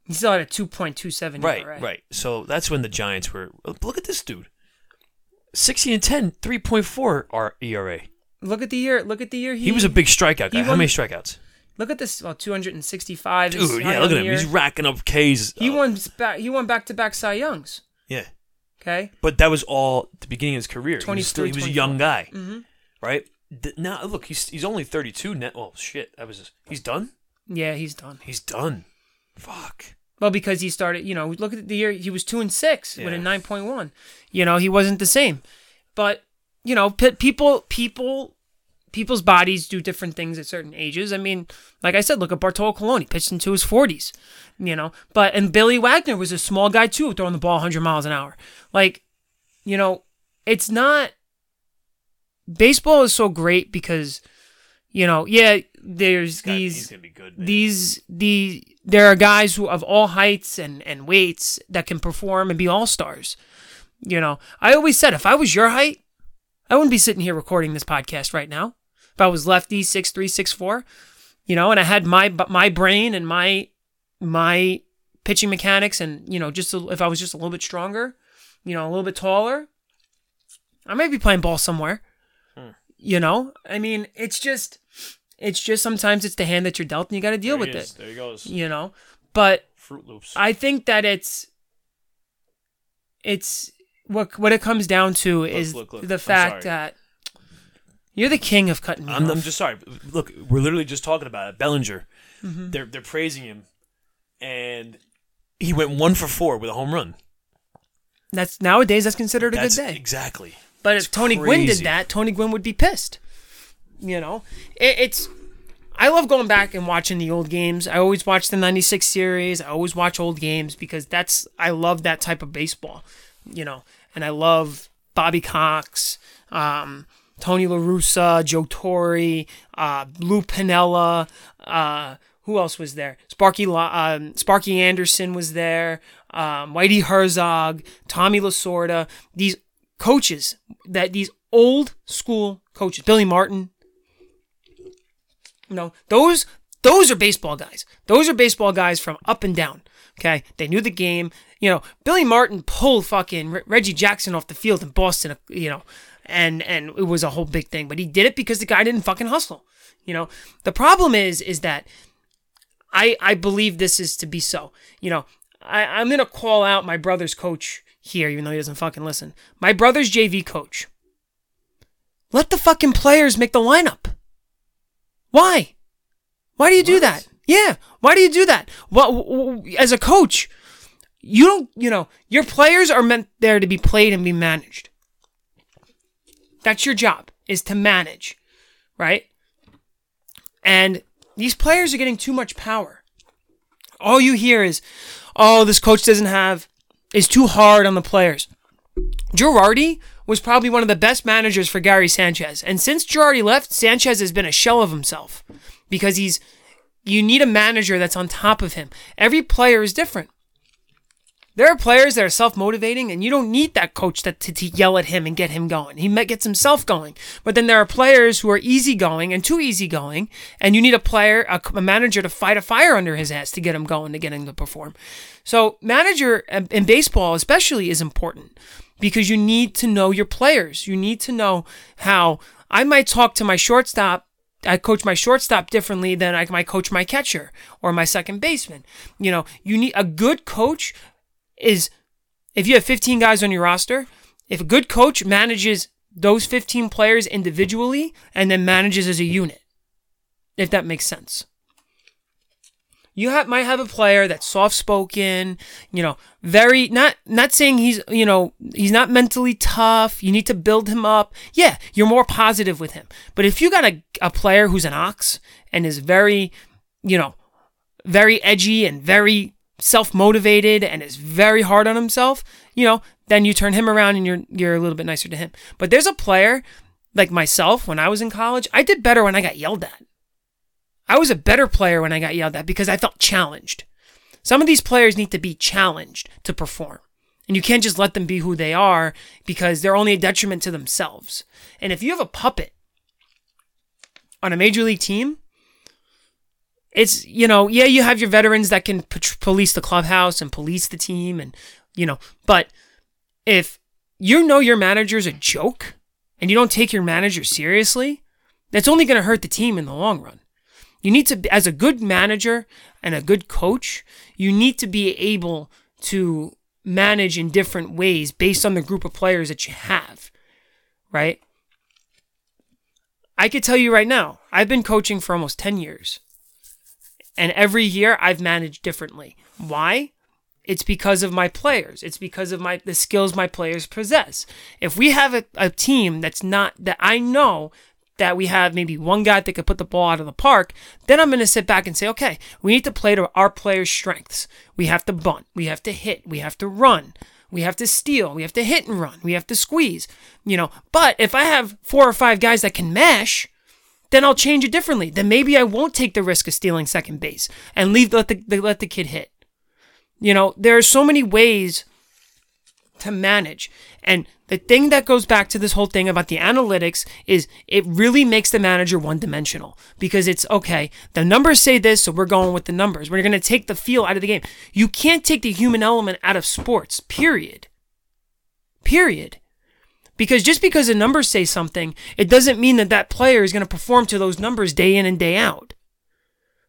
He still had a two point two seven Right, ERA. right. So that's when the Giants were. Look at this dude. 16 and 10, 3.4 R- ERA. Look at the year. Look at the year. He, He was a big strikeout guy. he How many strikeouts? Look at this. Well, two hundred and sixty-five. Dude, yeah, look at him. He's racking up Ks. He won back. He won back to back Cy Youngs. Yeah. Okay. But that was all at the beginning of his career. He was, 23, still, he was a young guy, Mm-hmm. right? Now look, he's he's only 32 net. Oh shit, that was he's done. Yeah, he's done. He's done. Fuck. Well, because he started, you know, look at the year he was two and six with a nine point one. You know, he wasn't the same. But you know, pe- people, people, people's bodies do different things at certain ages. I mean, like I said, look at Bartolo Colon. He pitched into his forties. You know, but and Billy Wagner was a small guy too, throwing the ball 100 miles an hour. Like, you know, it's not. Baseball is so great because, you know, yeah, there's God, these he's gonna be good. These the there are guys who of all heights and and weights that can perform and be all stars. You know, I always said if I was your height, I wouldn't be sitting here recording this podcast right now. If I was lefty, six three, six four, you know, and I had my my brain and my my pitching mechanics, and you know, just a, if I was just a little bit stronger, you know, a little bit taller, I might be playing ball somewhere. You know, I mean, it's just, it's just sometimes it's the hand that you're dealt, and you got to deal There with it. There he goes. you know but Fruit Loops. i think that it's it's what what it comes down to is look, look. the fact that you're the king of cutting I'm. I'm just sorry. Look, we're literally just talking about it. Bellinger. Mm-hmm. They're they're praising him, and he went one for four with a home run. that's nowadays that's considered a That's good day exactly. But it's if tony gwynn did that tony gwynn would be pissed you know? It, it's i love going back and watching the old games. I always watch the 96 series. I always watch old games because that's i love that type of baseball you know? And i love bobby cox um, tony la russa joe torre uh, lou piniella uh, who else was there? Sparky La- um, sparky anderson was there um, whitey herzog tommy lasorda. These coaches that these old school coaches billy martin you know, those those are baseball guys. Those are baseball guys from up and down. Okay, they knew the game. You know, Billy Martin pulled fucking Re- Reggie Jackson off the field in Boston. You know, and and it was a whole big thing. But he did it because the guy didn't fucking hustle. You know, the problem is is that I I believe this is to be so. You know, I I'm gonna call out my brother's coach here, even though he doesn't fucking listen. My brother's JV coach. Let the fucking players make the lineup. Why? Why do you do that? Yeah. Why do you do that? Well, as a coach, you don't, you know, your players are meant there to be played and be managed. That's your job, is to manage, right? And these players are getting too much power. All you hear is, oh, this coach doesn't have, is too hard on the players. Girardi was probably one of the best managers for Gary Sanchez. And since Girardi left, Sanchez has been a shell of himself because he's you need a manager that's on top of him. Every player is different. There are players that are self-motivating, and you don't need that coach that to, to yell at him and get him going. He gets himself going. But then there are players who are easygoing and too easygoing, and you need a player, a, a manager to fight a fire under his ass to get him going, to get him to perform. So manager in in baseball especially is important because you need to know your players. You need to know how I might talk to my shortstop. I coach my shortstop differently than I might coach my catcher or my second baseman. You know, you need a good coach is if you have 15 guys on your roster, if a good coach manages those 15 players individually and then manages as a unit. If that makes sense. you have might have a player that's soft spoken, you know, very not not saying he's you know he's not mentally tough. You need to build him up. Yeah, you're more positive with him. But if you got a, a player who's an ox and is very, you know, very edgy and very self motivated and is very hard on himself, you know, then you turn him around and you're you're a little bit nicer to him. But there's a player like myself when I was in college, I did better when I got yelled at. I was a better player when I got yelled at because I felt challenged. Some of these players need to be challenged to perform. And you can't just let them be who they are because they're only a detriment to themselves. And if you have a puppet on a major league team, it's, you know, yeah, you have your veterans that can police the clubhouse and police the team and, you know, but if you know your manager's a joke and you don't take your manager seriously, that's only going to hurt the team in the long run. You need to, as a good manager and a good coach, you need to be able to manage in different ways based on the group of players that you have, right? I could tell you right now, I've been coaching for almost 10 years. And every year I've managed differently. Why? It's because of my players. It's because of my the skills my players possess. If we have a, a team that's not that I know that we have maybe one guy that could put the ball out of the park, then I'm going to sit back and say, okay, we need to play to our players' strengths. We have to bunt, we have to hit, we have to run, we have to steal, we have to hit and run, we have to squeeze, you know. But if I have four or five guys that can mash, then I'll change it differently. Then maybe I won't take the risk of stealing second base and leave let the let the kid hit. You know, there are so many ways to manage. And the thing that goes back to this whole thing about the analytics is it really makes the manager one dimensional because it's okay, the numbers say this, so we're going with the numbers. We're going to take the feel out of the game. You can't take the human element out of sports, period. Period. Because just because the numbers say something, it doesn't mean that that player is going to perform to those numbers day in and day out.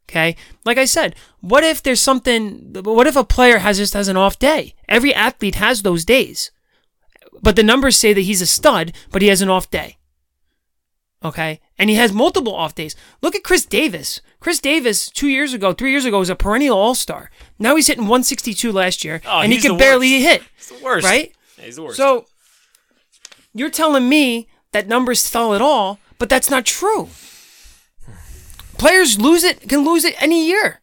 Okay. Like I said, what if there's something, what if a player has just has an off day? Every athlete has those days. But the numbers say that he's a stud, but he has an off day. Okay. And he has multiple off days. Look at Chris Davis. Chris Davis, two years ago, three years ago, was a perennial all star. Now he's hitting 162 last year, oh, and he can barely worst. hit. He's the worst. Right? Yeah, he's the worst. So you're telling me that numbers tell it all, but that's not true. Players lose it, can lose it any year.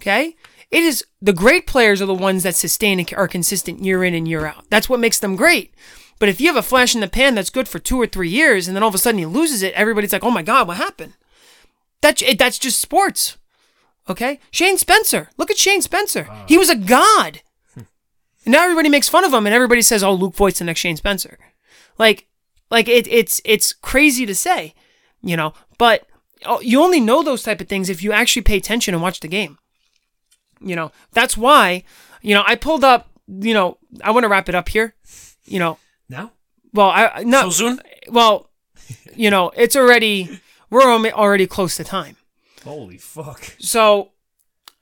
Okay? It is the great players are the ones that sustain and are consistent year in and year out. That's what makes them great. But if you have a flash in the pan that's good for two or three years and then all of a sudden he loses it, everybody's like, oh my God, what happened? That's, that's just sports. Okay? Shane Spencer. Look at Shane Spencer. Ah. He was a god. and now everybody makes fun of him and everybody says, oh, Luke Voit's the next Shane Spencer. Like, like it, it's, it's crazy to say, you know, but Oh, you only know those type of things if you actually pay attention and watch the game. You know, that's why, you know, I pulled up, you know, I want to wrap it up here. You know, now? Well, I no so soon. Well, you know, it's already we're already close to time. Holy fuck! So,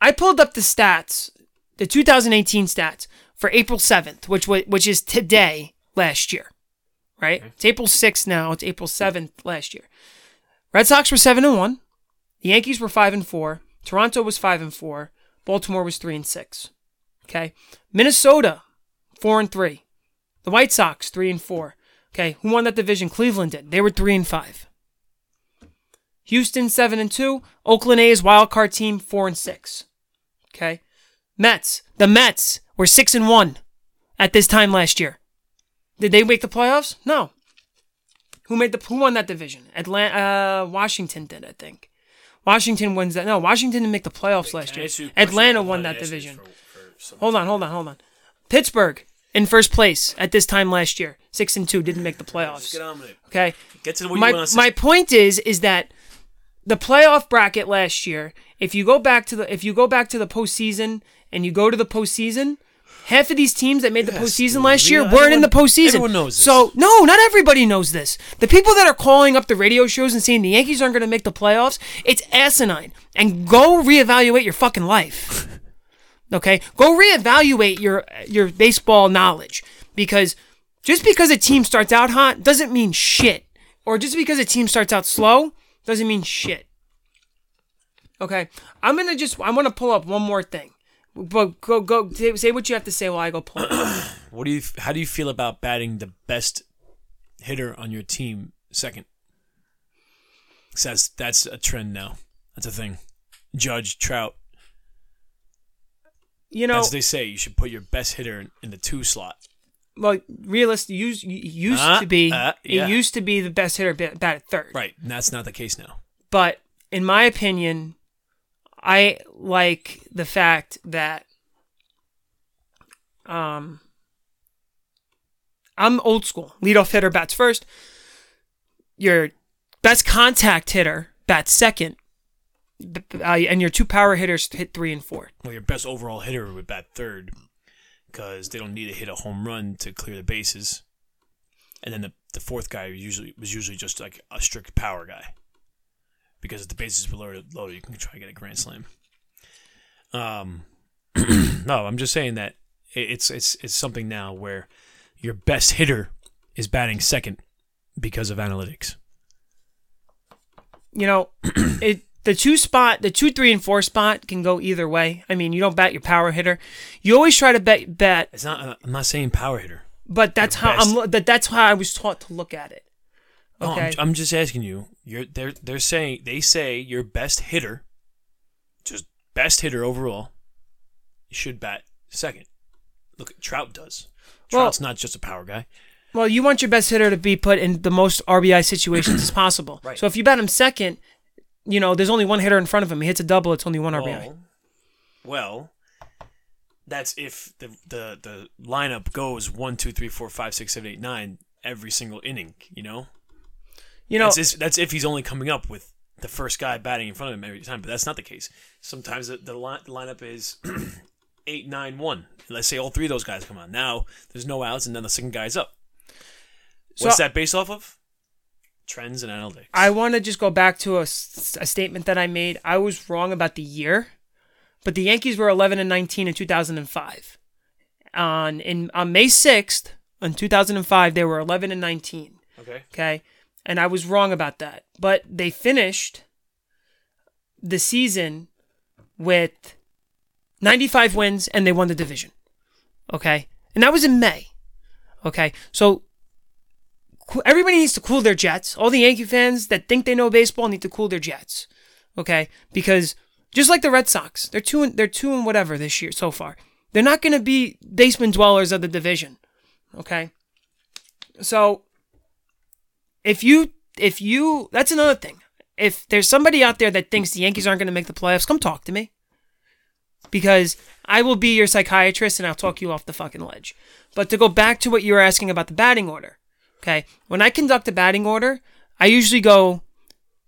I pulled up the stats, the 2018 stats for April 7th, which was which is today last year, right? Okay. It's April 6th now. It's April 7th last year. Red Sox were seven and one. The Yankees were five and four. Toronto was five and four. Baltimore was three and six. Okay. Minnesota, four and three. The White Sox, three and four. Okay. Who won that division? Cleveland did. They were three and five. Houston, seven and two. Oakland A's wild card team, four and six. Okay. Mets. The Mets were six and one at this time last year. Did they make the playoffs? No. Who made the who won that division? Atlanta, uh, Washington did, I think. Washington wins that. No, Washington didn't make the playoffs last year. Atlanta won that division. For, for hold on, hold on, hold on. Pittsburgh in first place at this time last year, six and two, didn't make the playoffs. Get on with it. Okay. Get to what my, you want to say. My point is, is that the playoff bracket last year. If you go back to the if you go back to the postseason and you go to the postseason, Half of these teams that made the yes, postseason dude. last year weren't in the postseason. Everyone knows this. So no, not everybody knows this. The people that are calling up the radio shows and saying the Yankees aren't going to make the playoffs, it's asinine. And go reevaluate your fucking life. okay, go reevaluate your your baseball knowledge because just because a team starts out hot doesn't mean shit, or just because a team starts out slow doesn't mean shit. Okay, I'm gonna just I want to pull up one more thing, but go go say, what you have to say while I go up. What do you? How do you feel about batting the best hitter on your team second? that's that's a trend now. That's a thing. Judge Trout. You know, what they say. You should put your best hitter in, in the two slot. well, realist used used Uh, to be uh, yeah. it used to be the best hitter bat, bat at third. Right, and that's not the case now. But in my opinion, I like the fact that um I'm old school. Leadoff hitter bats first. Your best contact hitter bats second. Uh, and your two power hitters hit three and four. Well, your best overall hitter would bat third because they don't need to hit a home run to clear the bases. And then the, the fourth guy usually was usually just like a strict power guy because if the bases were loaded, loaded you can try to get a grand slam. Um, no, I'm just saying that it's it's it's something now where your best hitter is batting second because of analytics. You know, it the two spot, the two, three, and four spot can go either way. I mean, you don't bat your power hitter. You always try to bet bet It's not. I'm not saying power hitter. But that's how best. I'm. That that's how I was taught to look at it. No, I'm, I'm just asking you. You're they're they're saying they say your best hitter, just best hitter overall, should bat second. Look, Trout does. Well- Trout's not just a power guy. Well, you want your best hitter to be put in the most RBI situations as possible. Right. So if you bat him second, you know there's only one hitter in front of him. He hits a double. It's only one RBI. Well, well, that's if the the the lineup goes one, two, three, four, five, six, seven, eight, nine every single inning. You know, You know, that's if, that's if he's only coming up with the first guy batting in front of him every time. But that's not the case. Sometimes the, the, line, the lineup is eight, nine, one. Let's say all three of those guys come on. Now there's no outs, and then the second guy's up. What's So- that based off of? Trends and analytics. I want to just go back to a statement that I made. I was wrong about the year, but the Yankees were 11 and 19 in 2005. On in on May 6th, in 2005, they were 11 and 19. okay. Okay. And I was wrong about that. But they finished the season with 95 wins and they won the division. Okay. And that was in May. Okay. So everybody needs to cool their jets. All the Yankee fans that think they know baseball need to cool their jets. Okay. Because just like the Red Sox, they're two and, they're two and whatever this year so far. They're not going to be basement dwellers of the division. Okay. So if you if you that's another thing. If there's somebody out there that thinks the Yankees aren't going to make the playoffs, come talk to me. Because I will be your psychiatrist and I'll talk you off the fucking ledge. But to go back to what you were asking about the batting order. Okay? When I conduct a batting order, I usually go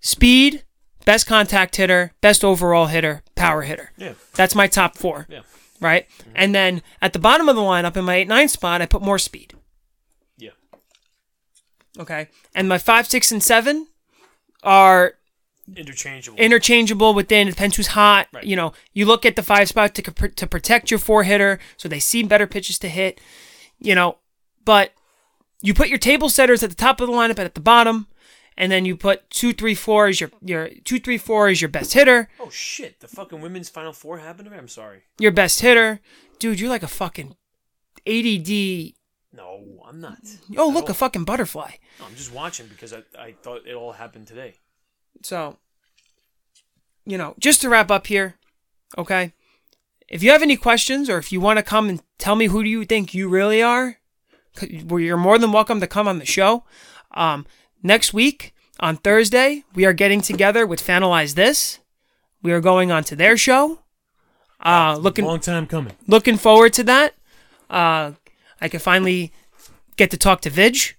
speed, best contact hitter, best overall hitter, power hitter. Yeah. That's my top 4 Yeah. right? And then at the bottom of the lineup in my 8 9 spot, I put more speed. Okay. And my 5, 6, and 7 are Interchangeable. interchangeable within. It depends who's hot. Right. You know, you look at the 5 spot to, to protect your 4 hitter so they see better pitches to hit, you know, but you put your table setters at the top of the lineup and at the bottom. And then you put two, three, four as your your two, three, four is your best hitter. oh shit! The fucking women's final four happened to me. I'm sorry. Your best hitter, dude. You're like a fucking ADD. No, I'm not. Oh, look, a fucking butterfly. No, I'm just watching because I, I thought it all happened today. So, you know, just to wrap up here, okay? If you have any questions or if you want to come and tell me who do you think you really are, you're more than welcome to come on the show. Um, next week on Thursday, we are getting together with Fanalize This. We are going on to their show. Uh, looking Long time coming. looking forward to that. Uh, I can finally get to talk to Vidge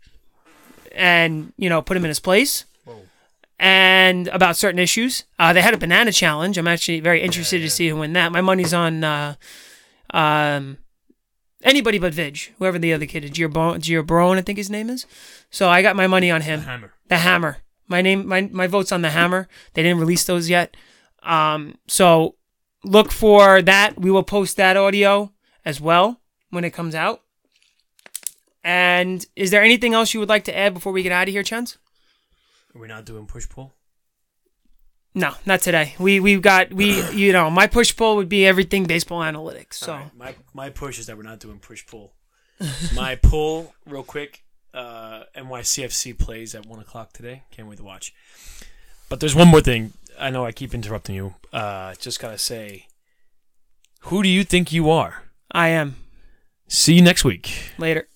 and you know put him in his place Whoa. and about certain issues. Uh, they had a banana challenge. I'm actually very interested to see who win that. My money's on uh, um, anybody but Vidge, whoever the other kid is, Gio Bro- I think his name is. So I got my money on him. The hammer. The Hammer. My name, my my vote's on the Hammer. They didn't release those yet. Um, so look for that. We will post that audio as well when it comes out. And is there anything else you would like to add before we get out of here, Chance? We're not doing push pull. No, not today. We we've got we you know my push pull would be everything baseball analytics. So right, my my push is that we're not doing push pull. my pull, real quick. Uh, NYCFC plays at one o'clock today. Can't wait to watch. But there's one more thing. I know I keep interrupting you. Uh, just gotta say, who do you think you are? I am See you next week. later.